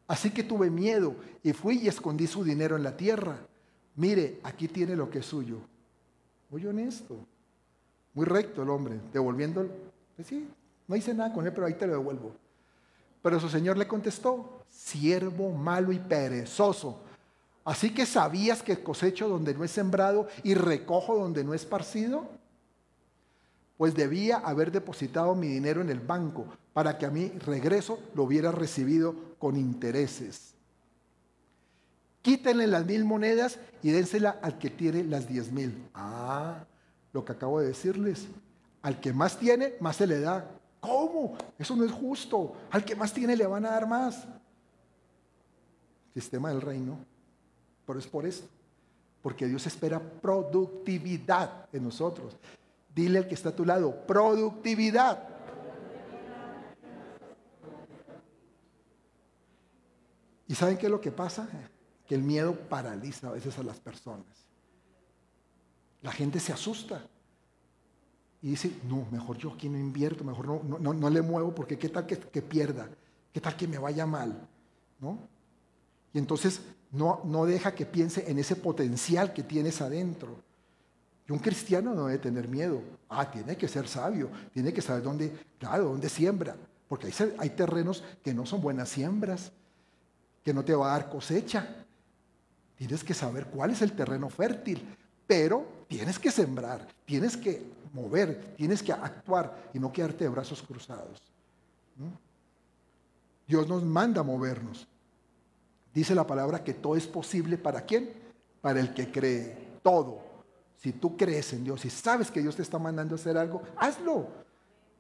Speaker 1: Así que tuve miedo y fui y escondí su dinero en la tierra. Mire, aquí tiene lo que es suyo. Muy honesto, muy recto el hombre, devolviendo, pues sí, no hice nada con él, pero ahí te lo devuelvo. Pero su señor le contestó, siervo malo y perezoso. Así que sabías que cosecho donde no es sembrado y recojo donde no es esparcido. Pues debía haber depositado mi dinero en el banco para que a mi regreso lo hubiera recibido con intereses. Quítenle las mil monedas y dénsela al que tiene las diez mil. Ah, lo que acabo de decirles. Al que más tiene, más se le da. ¿Cómo? Eso no es justo. Al que más tiene le van a dar más. Sistema del reino. Pero es por eso. Porque Dios espera productividad en nosotros. Dile al que está a tu lado, productividad. ¿Y saben qué es lo que pasa? Que el miedo paraliza a veces a las personas. La gente se asusta y dice, no, mejor yo aquí no invierto, mejor no, no, no, le muevo porque qué tal que, pierda, qué tal que me vaya mal, ¿no? Y entonces no, no deja que piense en ese potencial que tienes adentro. Y un cristiano no debe tener miedo. Ah, tiene que ser sabio, tiene que saber dónde, claro, dónde siembra, porque hay, hay terrenos que no son buenas siembras, que no te va a dar cosecha. Tienes que saber cuál es el terreno fértil, pero tienes que sembrar, tienes que mover, tienes que actuar y no quedarte de brazos cruzados. Dios nos manda a movernos. Dice la palabra que todo es posible para quién? Para el que cree. Todo. Si tú crees en Dios y sabes que Dios te está mandando a hacer algo, hazlo.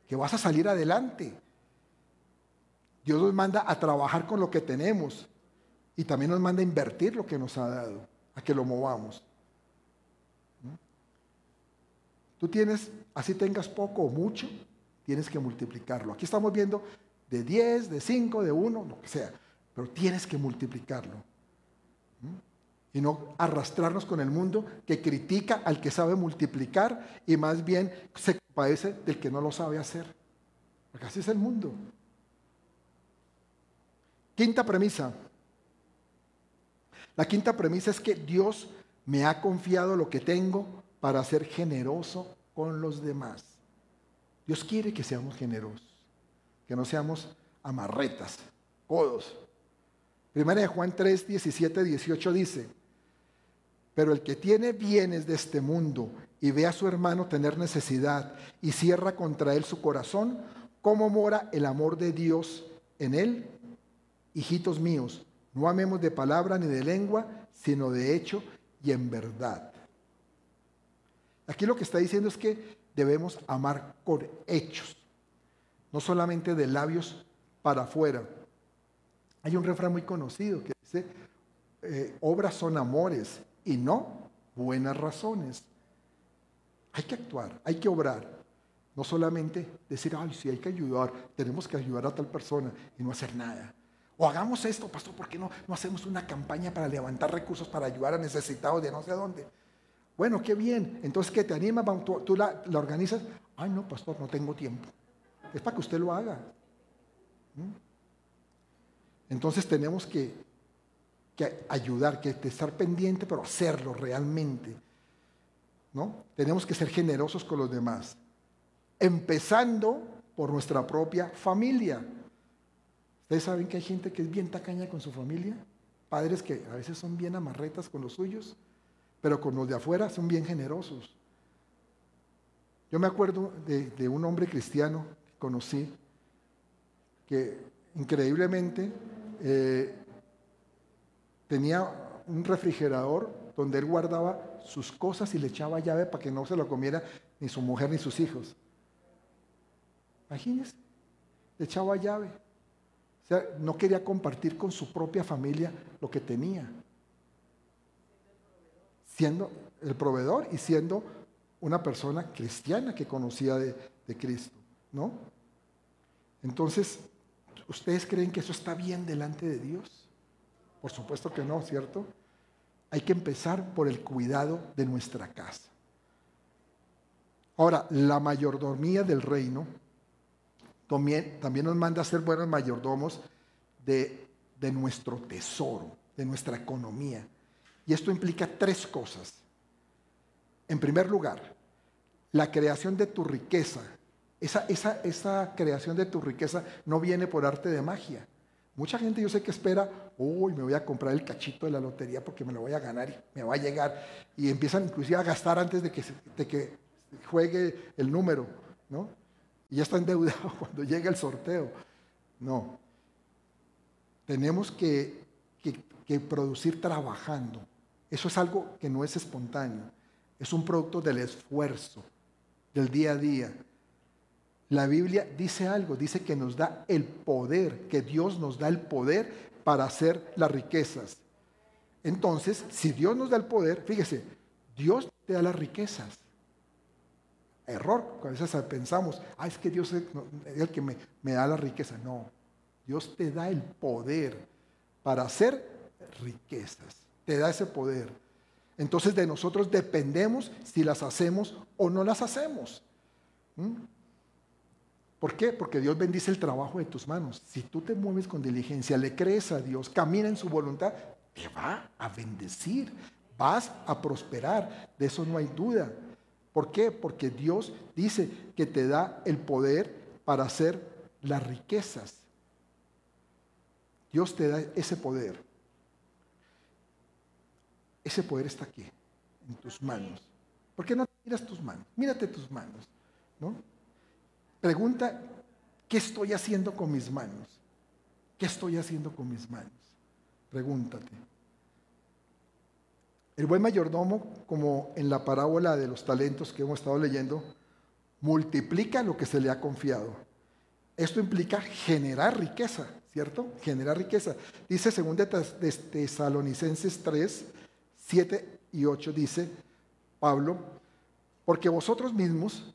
Speaker 1: Que vas a salir adelante. Dios nos manda a trabajar con lo que tenemos y también nos manda a invertir lo que nos ha dado, a que lo movamos. Tú tienes, así tengas poco o mucho, tienes que multiplicarlo. Aquí estamos viendo de 10, de 5, de 1, lo que sea, pero tienes que multiplicarlo. Y no arrastrarnos con el mundo que critica al que sabe multiplicar y más bien se padece del que no lo sabe hacer. Porque así es el mundo. Quinta premisa. La quinta premisa es que Dios me ha confiado lo que tengo para ser generoso con los demás. Dios quiere que seamos generosos, que no seamos amarretas, codos. Primera de Juan 3, 17, 18 dice, pero el que tiene bienes de este mundo y ve a su hermano tener necesidad y cierra contra él su corazón, ¿cómo mora el amor de Dios en él? Hijitos míos, no amemos de palabra ni de lengua, sino de hecho y en verdad. Aquí lo que está diciendo es que debemos amar con hechos, no solamente de labios para afuera. Hay un refrán muy conocido que dice, eh, obras son amores y no buenas razones. Hay que actuar, hay que obrar. No solamente decir, ay, sí, hay que ayudar, tenemos que ayudar a tal persona y no hacer nada. O hagamos esto, pastor, ¿por qué no, no hacemos una campaña para levantar recursos para ayudar a necesitados de no sé dónde? Bueno, qué bien. Entonces, ¿qué te anima? Tú, la, organizas. Ay, no, pastor, no tengo tiempo. Es para que usted lo haga. ¿Mm? Entonces tenemos que, que ayudar, que estar pendiente, pero hacerlo realmente. ¿No? Tenemos que ser generosos con los demás. Empezando por nuestra propia familia. Ustedes saben que hay gente que es bien tacaña con su familia. Padres que a veces son bien amarretas con los suyos pero con los de afuera son bien generosos. Yo me acuerdo de, un hombre cristiano que conocí, que increíblemente eh, tenía un refrigerador donde él guardaba sus cosas y le echaba llave para que no se lo comiera ni su mujer ni sus hijos. Imagínense, le echaba llave. O sea, no quería compartir con su propia familia lo que tenía siendo el proveedor y siendo una persona cristiana que conocía de, Cristo. ¿no? Entonces, ¿ustedes creen que eso está bien delante de Dios? Por supuesto que no, ¿cierto? Hay que empezar por el cuidado de nuestra casa. Ahora, la mayordomía del reino también, nos manda a ser buenos mayordomos de, nuestro tesoro, de nuestra economía. Y esto implica tres cosas. En primer lugar, la creación de tu riqueza. Esa, esa, esa, creación de tu riqueza no viene por arte de magia. Mucha gente yo sé que espera, uy, me voy a comprar el cachito de la lotería porque me lo voy a ganar y me va a llegar. Y empiezan inclusive a gastar antes de que, juegue el número, ¿no? Y ya está endeudado <laughs> cuando llegue el sorteo. No. Tenemos que producir trabajando. Eso es algo que no es espontáneo. Es un producto del esfuerzo, del día a día. La Biblia dice algo, dice que nos da el poder, que Dios nos da el poder para hacer las riquezas. Entonces, si Dios nos da el poder, fíjese, Dios te da las riquezas. Error, a veces pensamos, ah, es que Dios es el que me, me da la riqueza. No, Dios te da el poder para hacer riquezas. Te da ese poder. Entonces de nosotros dependemos si las hacemos o no las hacemos. ¿Mm? ¿Por qué? Porque Dios bendice el trabajo de tus manos. Si tú te mueves con diligencia, le crees a Dios, camina en su voluntad, te va a bendecir, vas a prosperar. De eso no hay duda. ¿Por qué? Porque Dios dice que te da el poder para hacer las riquezas. Dios te da ese poder. Ese poder está aquí, en tus manos. ¿Por qué no miras tus manos? Mírate tus manos, ¿no? Pregunta, ¿qué estoy haciendo con mis manos? ¿Qué estoy haciendo con mis manos? Pregúntate. El buen mayordomo, como en la parábola de los talentos que hemos estado leyendo, multiplica lo que se le ha confiado. Esto implica generar riqueza, ¿cierto? Generar riqueza. Dice 2 Tesalonicenses 3, 7 y 8 dice Pablo, porque vosotros mismos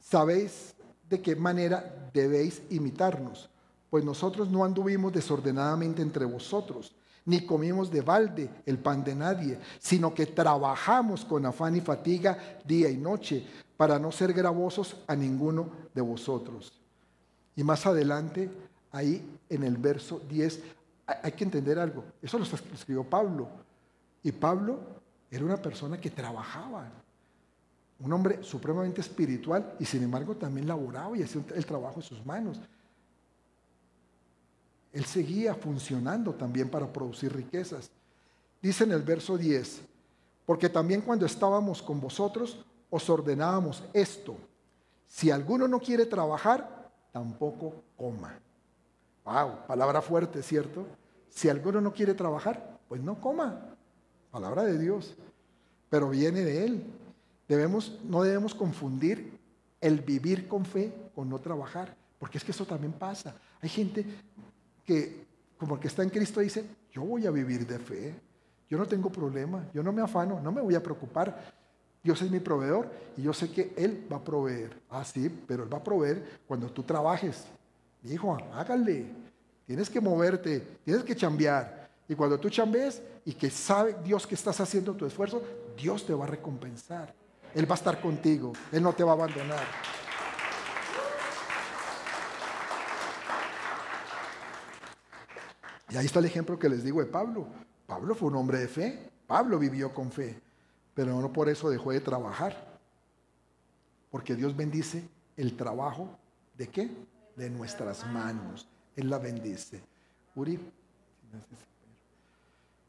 Speaker 1: sabéis de qué manera debéis imitarnos, pues nosotros no anduvimos desordenadamente entre vosotros, ni comimos de balde el pan de nadie, sino que trabajamos con afán y fatiga día y noche, para no ser gravosos a ninguno de vosotros. Y más adelante, ahí en el verso 10, hay que entender algo. Eso lo escribió Pablo. Y Pablo era una persona que trabajaba. Un hombre supremamente espiritual y sin embargo también laboraba y hacía el trabajo en sus manos. Él seguía funcionando también para producir riquezas. Dice en el verso 10, porque también cuando estábamos con vosotros os ordenábamos esto, si alguno no quiere trabajar, tampoco coma. Wow, palabra fuerte, ¿cierto? Si alguno no quiere trabajar, pues no coma. Palabra de Dios. Pero viene de Él. Debemos, no debemos confundir el vivir con fe con no trabajar. Porque es que eso también pasa. Hay gente que, como que está en Cristo, dice, yo voy a vivir de fe. Yo no tengo problema. Yo no me afano. No me voy a preocupar. Dios es mi proveedor y yo sé que Él va a proveer. Ah, sí, pero Él va a proveer cuando tú trabajes. Hijo, hágale. Tienes que moverte, tienes que chambear. Y cuando tú chambees y que sabe Dios que estás haciendo tu esfuerzo, Dios te va a recompensar. Él va a estar contigo. Él no te va a abandonar. Y ahí está el ejemplo que les digo de Pablo. Pablo fue un hombre de fe. Pablo vivió con fe. Pero no por eso dejó de trabajar. Porque Dios bendice el trabajo de qué? De nuestras manos. Él la bendice. Uri.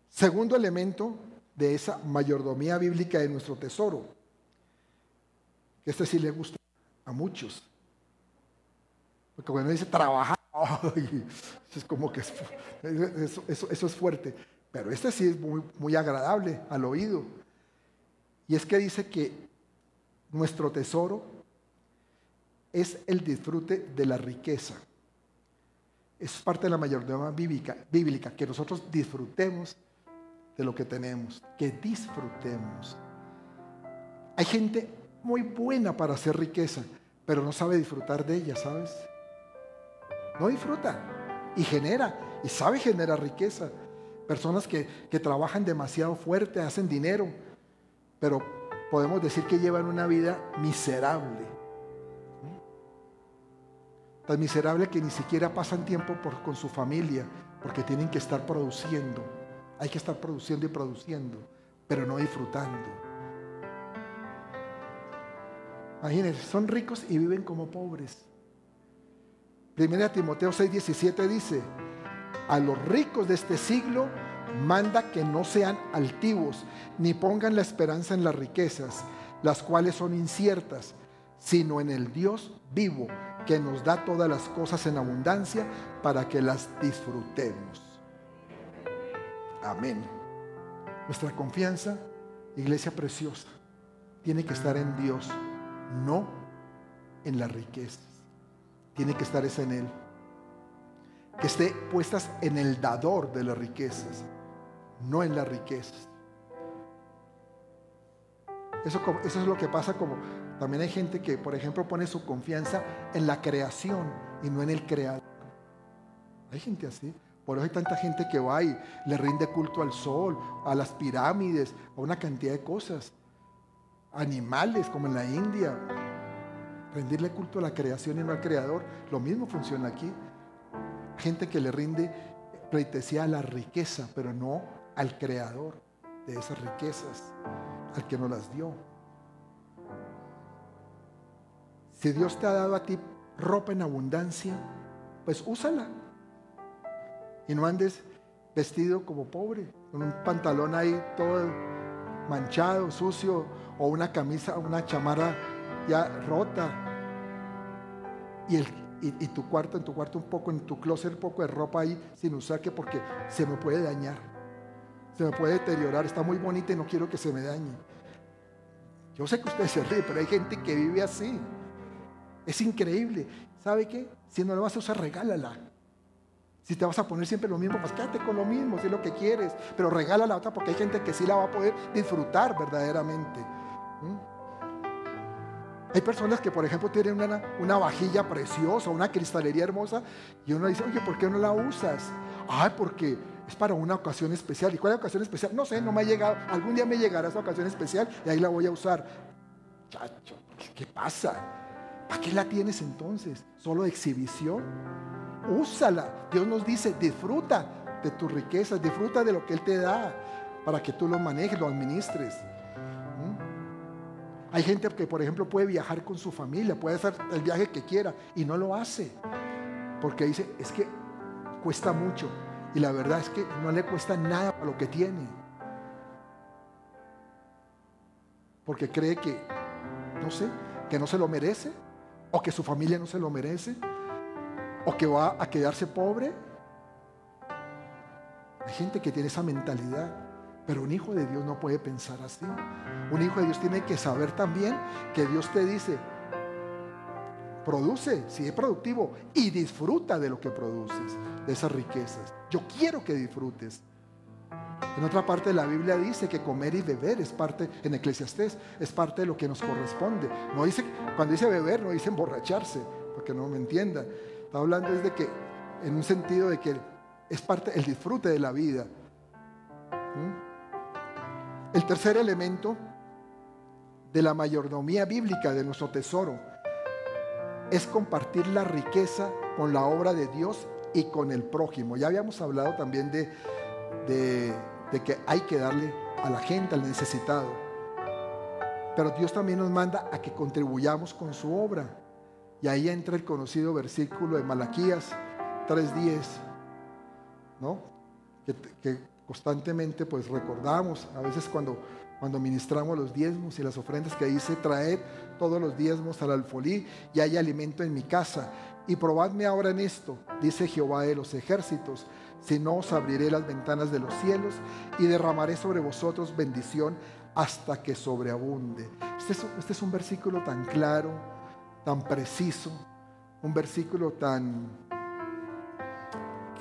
Speaker 1: Segundo elemento de esa mayordomía bíblica de nuestro tesoro, este sí le gusta a muchos. Porque cuando dice trabajar, <laughs> es como que eso, eso, es fuerte. Pero este sí es muy, muy agradable al oído. Y es que dice que nuestro tesoro es el disfrute de la riqueza. Es parte de la mayordomía bíblica, bíblica, que nosotros disfrutemos de lo que tenemos, que disfrutemos. Hay gente muy buena para hacer riqueza, pero no sabe disfrutar de ella, ¿sabes? No disfruta y genera, y sabe generar riqueza. Personas que, que trabajan demasiado fuerte, hacen dinero, pero podemos decir que llevan una vida miserable. Tan miserable que ni siquiera pasan tiempo con su familia, porque tienen que estar produciendo. Hay que estar produciendo y produciendo, pero no disfrutando. Imagínense, son ricos y viven como pobres. Primera Timoteo 6:17 dice, a los ricos de este siglo manda que no sean altivos, ni pongan la esperanza en las riquezas, las cuales son inciertas, sino en el Dios vivo, que nos da todas las cosas en abundancia para que las disfrutemos. Amén. Nuestra confianza, iglesia preciosa, tiene que estar en Dios, no en las riquezas. Tiene que estar esa en Él. Que esté puestas en el dador de las riquezas no en las riquezas. Eso, eso es lo que pasa como también hay gente que, por ejemplo, pone su confianza en la creación y no en el creador. Hay gente así. Por eso hay tanta gente que va y le rinde culto al sol, a las pirámides, a una cantidad de cosas. Animales como en la India. Rendirle culto a la creación y no al creador. Lo mismo funciona aquí. Gente que le rinde pleitesía a la riqueza, pero no al creador de esas riquezas, al que nos las dio. Si Dios te ha dado a ti ropa en abundancia, pues úsala. Y no andes vestido como pobre, con un pantalón ahí todo manchado, sucio, o una camisa, una chamarra ya rota. Y, el, y, tu cuarto, en tu cuarto un poco, en tu closet un poco de ropa ahí sin usar, que porque se me puede dañar se me puede deteriorar, está muy bonita y no quiero que se me dañe. Yo sé que ustedes se ríen, pero hay gente que vive así. Es increíble. ¿Sabe qué? Si no lo vas a usar, regálala. Si te vas a poner siempre lo mismo, pues quédate con lo mismo, si es lo que quieres. Pero regala la otra porque hay gente que sí la va a poder disfrutar verdaderamente. Hay personas que, por ejemplo, tienen una, una, vajilla preciosa, una cristalería hermosa, y uno dice, oye, ¿por qué no la usas? Ay, porque es para una ocasión especial. ¿Y cuál es la ocasión especial? No sé, no me ha llegado. Algún día me llegará esa ocasión especial y ahí la voy a usar. Chacho, ¿qué pasa? ¿Para qué la tienes entonces? ¿Solo exhibición? Úsala. Dios nos dice, disfruta de tus riquezas, disfruta de lo que Él te da para que tú lo manejes, lo administres. ¿Mm? Hay gente que, por ejemplo, puede viajar con su familia, puede hacer el viaje que quiera y no lo hace. Porque dice, es que cuesta mucho. Y la verdad es que no le cuesta nada para lo que tiene. Porque cree que, no sé, que no se lo merece, o que su familia no se lo merece, o que va a quedarse pobre. Hay gente que tiene esa mentalidad, pero un hijo de Dios no puede pensar así. Un hijo de Dios tiene que saber también que Dios te dice, produce, si es productivo, y disfruta de lo que produces, de esas riquezas. Yo quiero que disfrutes. En otra parte de la Biblia dice que comer y beber es parte, en Eclesiastés, es parte de lo que nos corresponde. No dice, cuando dice beber, no dice emborracharse, porque no me entiendan. Está hablando es de que, en un sentido de que es parte, el disfrute de la vida. ¿Mm? El tercer elemento de la mayordomía bíblica de nuestro tesoro es compartir la riqueza con la obra de Dios y con el prójimo. Ya habíamos hablado también de, de, que hay que darle a la gente, al necesitado. Pero Dios también nos manda a que contribuyamos con su obra. Y ahí entra el conocido versículo de Malaquías 3.10, ¿no? Que, constantemente pues recordamos, a veces cuando, cuando ministramos los diezmos y las ofrendas que dice, traed todos los diezmos al alfolí y hay alimento en mi casa y probadme ahora en esto, dice Jehová de los ejércitos, si no os abriré las ventanas de los cielos y derramaré sobre vosotros bendición hasta que sobreabunde. Este es, este es un versículo tan claro, tan preciso, un versículo tan...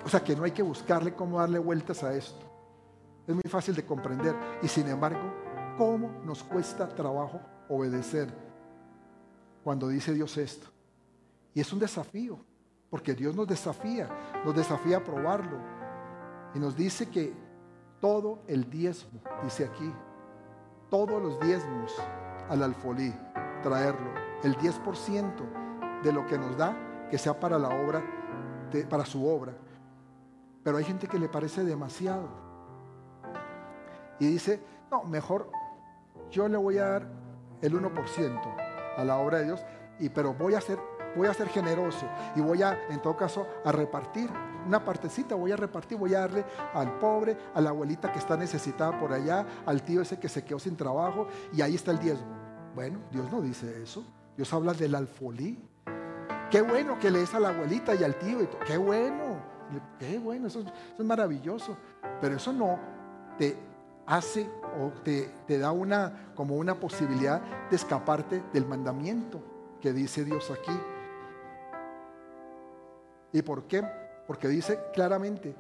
Speaker 1: O sea, que no hay que buscarle cómo darle vueltas a esto. Es muy fácil de comprender. Y sin embargo, ¿cómo nos cuesta trabajo obedecer cuando dice Dios esto. Y es un desafío, porque Dios nos desafía, nos desafía a probarlo. Y nos dice que todo el diezmo, dice aquí, todos los diezmos al alfolí, traerlo, el 10% de lo que nos da, que sea para la obra, para su obra. Pero hay gente que le parece demasiado. Y dice, no, mejor yo le voy a dar el 1% a la obra de Dios, y, pero voy a ser, voy a ser generoso y voy a, en todo caso, a repartir una partecita, voy a repartir, voy a darle al pobre, a la abuelita que está necesitada por allá, al tío ese que se quedó sin trabajo, y ahí está el diezmo. Bueno, Dios no dice eso. Dios habla del alfolí. Qué bueno que lees a la abuelita y al tío. Qué bueno, qué bueno, eso, es maravilloso. Pero eso no te hace o te, te, da una como una posibilidad de escaparte del mandamiento que dice Dios aquí. ¿Y por qué? Porque dice claramente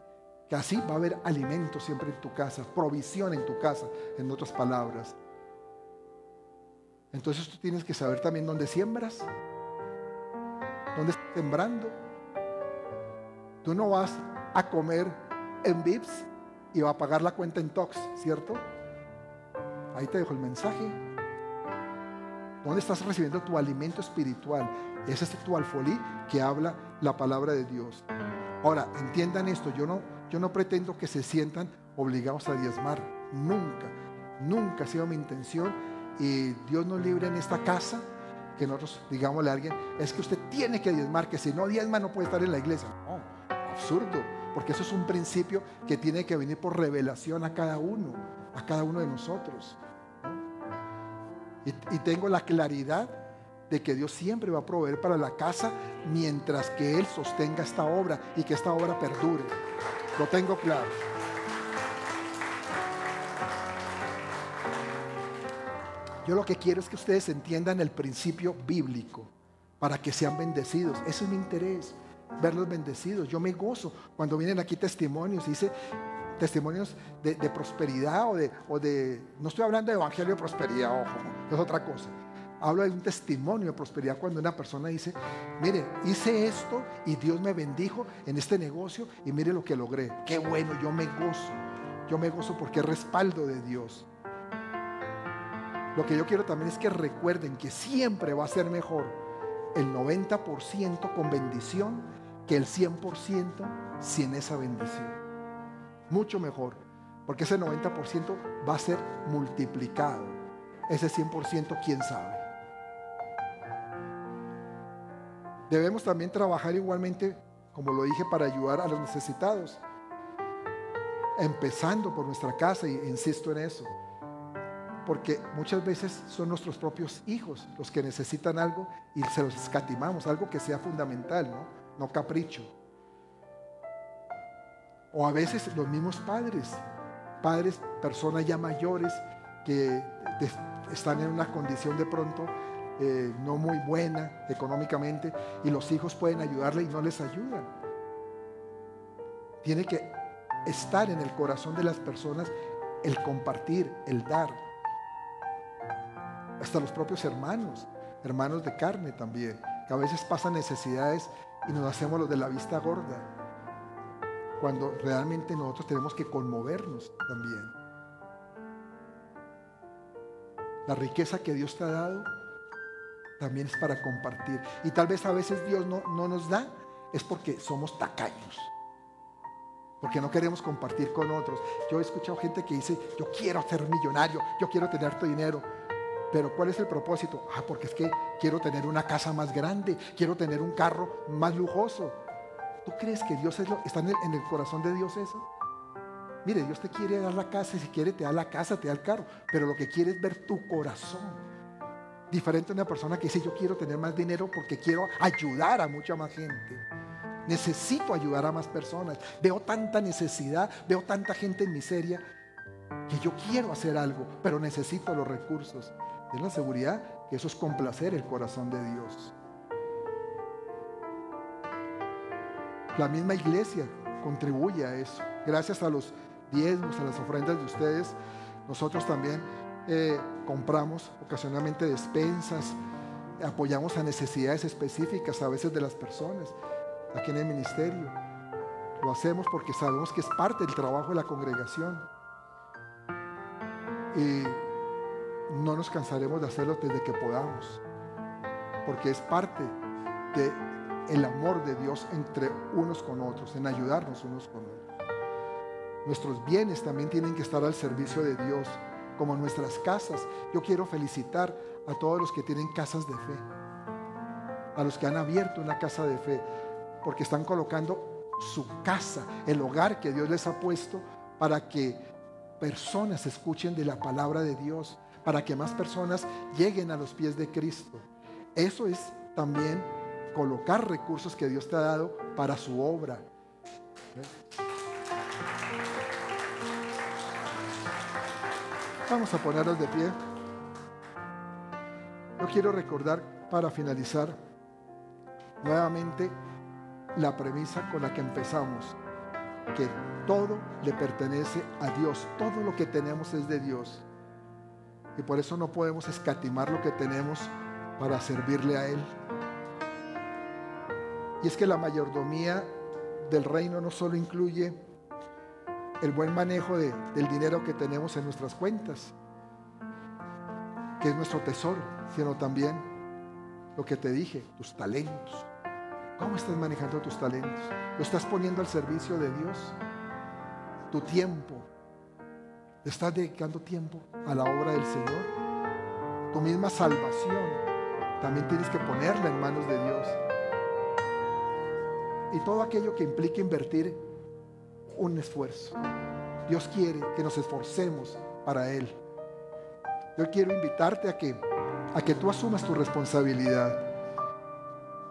Speaker 1: que así va a haber alimento siempre en tu casa, provisión en tu casa, en otras palabras. Entonces tú tienes que saber también dónde siembras, dónde estás sembrando. Tú no vas a comer en VIPS y va a pagar la cuenta en TOX, ¿cierto? Ahí te dejo el mensaje. ¿Dónde estás recibiendo tu alimento espiritual? Ese es tu alfolí que habla la palabra de Dios. Ahora, entiendan esto, yo no, yo no pretendo que se sientan obligados a diezmar. Nunca, nunca ha sido mi intención y Dios nos libre en esta casa que nosotros digámosle a alguien, es que usted tiene que diezmar, que si no diezma no puede estar en la iglesia. No, absurdo, porque eso es un principio que tiene que venir por revelación a cada uno, a cada uno de nosotros. Y, y tengo la claridad de que Dios siempre va a proveer para la casa mientras que Él sostenga esta obra y que esta obra perdure. Lo tengo claro. Yo lo que quiero es que ustedes entiendan el principio bíblico para que sean bendecidos. Ese es mi interés, verlos bendecidos. Yo me gozo cuando vienen aquí testimonios dice testimonios de, prosperidad o de, o de, no estoy hablando de evangelio de prosperidad, ojo, es otra cosa. Hablo de un testimonio de prosperidad cuando una persona dice, mire, hice esto y Dios me bendijo en este negocio y mire lo que logré. Qué bueno, yo me gozo. Yo me gozo porque es respaldo de Dios. Lo que yo quiero también es que recuerden que siempre va a ser mejor el 90% con bendición que el 100% sin esa bendición. Mucho mejor, porque ese 90% va a ser multiplicado. Ese 100%, quién sabe. Debemos también trabajar igualmente, como lo dije, para ayudar a los necesitados. Empezando por nuestra casa, y insisto en eso porque muchas veces son nuestros propios hijos los que necesitan algo y se los escatimamos, algo que sea fundamental, ¿no? No capricho. O a veces los mismos padres, padres, personas ya mayores que están en una condición de pronto eh, no muy buena económicamente y los hijos pueden ayudarle y no les ayudan. Tiene que estar en el corazón de las personas el compartir, el dar hasta los propios hermanos, hermanos de carne también, que a veces pasan necesidades y nos hacemos los de la vista gorda, cuando realmente nosotros tenemos que conmovernos también. La riqueza que Dios te ha dado también es para compartir. Y tal vez a veces Dios no, no nos da, es porque somos tacaños. Porque no queremos compartir con otros. Yo he escuchado gente que dice, yo quiero ser millonario, yo quiero tener tu dinero. Pero ¿cuál es el propósito? Ah, porque es que quiero tener una casa más grande, quiero tener un carro más lujoso. ¿Tú crees que Dios es lo, está en el, en el corazón de Dios eso? Mire, Dios te quiere dar la casa, y si quiere te da la casa, te da el carro, pero lo que quiere es ver tu corazón. Diferente a una persona que dice, yo quiero tener más dinero porque quiero ayudar a mucha más gente. Necesito ayudar a más personas. Veo tanta necesidad, veo tanta gente en miseria, que yo quiero hacer algo, pero necesito los recursos. Es la seguridad que eso es complacer el corazón de Dios. La misma iglesia contribuye a eso. Gracias a los diezmos, a las ofrendas de ustedes, nosotros también eh, compramos ocasionalmente despensas apoyamos a necesidades específicas a veces de las personas aquí en el ministerio. Lo hacemos porque sabemos que es parte del trabajo de la congregación. Y no nos cansaremos de hacerlo desde que podamos, porque es parte de el amor de Dios entre unos con otros, en ayudarnos unos con otros. Nuestros bienes también tienen que estar al servicio de Dios, como nuestras casas. Yo quiero felicitar a todos los que tienen casas de fe, a los que han abierto una casa de fe, porque están colocando su casa, el hogar que Dios les ha puesto para que personas escuchen de la palabra de Dios, para que más personas lleguen a los pies de Cristo. Eso es también colocar recursos que Dios te ha dado para su obra. Vamos a ponernos de pie. Yo quiero recordar para finalizar nuevamente la premisa con la que empezamos, que todo le pertenece a Dios, todo lo que tenemos es de Dios. Y por eso no podemos escatimar lo que tenemos para servirle a Él. Y es que la mayordomía del reino no solo incluye el buen manejo del dinero que tenemos en nuestras cuentas, que es nuestro tesoro, sino también lo que te dije, tus talentos. ¿Cómo estás manejando tus talentos? ¿Lo estás poniendo al servicio de Dios? Tu tiempo. ¿Le estás dedicando tiempo a la obra del Señor? Tu misma salvación también tienes que ponerla en manos de Dios y todo aquello que implique invertir un esfuerzo. Dios quiere que nos esforcemos para Él. Yo quiero invitarte a que, a que tú asumas tu responsabilidad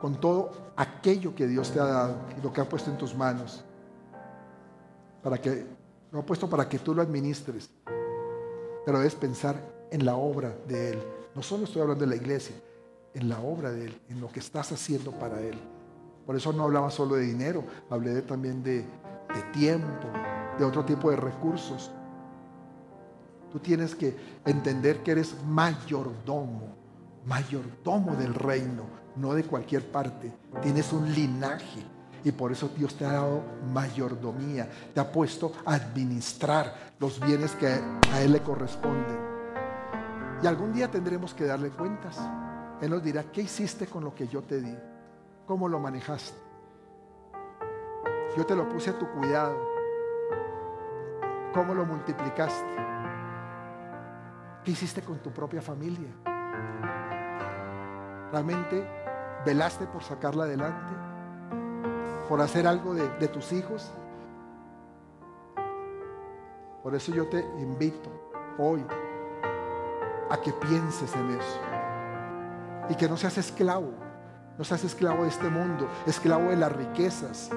Speaker 1: con todo aquello que Dios te ha dado y lo que ha puesto en tus manos. Para que, lo ha puesto para que tú lo administres. Pero debes pensar en la obra de Él. No solo estoy hablando de la iglesia, en la obra de Él, en lo que estás haciendo para Él. Por eso no hablaba solo de dinero, hablé también de, de tiempo, de otro tipo de recursos. Tú tienes que entender que eres mayordomo, mayordomo del reino, no de cualquier parte. Tienes un linaje y por eso Dios te ha dado mayordomía, te ha puesto a administrar los bienes que a Él le corresponden. Y algún día tendremos que darle cuentas. Él nos dirá, ¿qué hiciste con lo que yo te di? ¿Cómo lo manejaste? Yo te lo puse a tu cuidado. ¿Cómo lo multiplicaste? ¿Qué hiciste con tu propia familia? ¿Realmente velaste por sacarla adelante? ¿Por hacer algo de, de tus hijos? Por eso yo te invito hoy a que pienses en eso y que no seas esclavo no seas esclavo de este mundo, esclavo de las riquezas.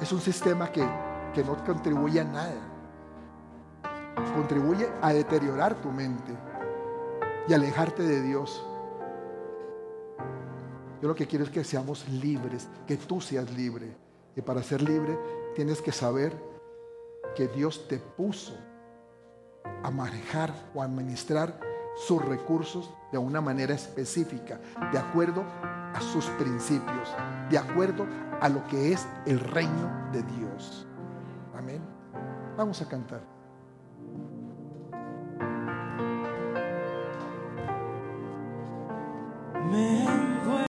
Speaker 1: Es un sistema que, que no contribuye a nada. Contribuye a deteriorar tu mente y alejarte de Dios. Yo lo que quiero es que seamos libres, que tú seas libre. Y para ser libre tienes que saber que Dios te puso a manejar o administrar sus recursos de una manera específica, de acuerdo a sus principios, de acuerdo a lo que es el reino de Dios. Amén. Vamos a cantar.
Speaker 2: Me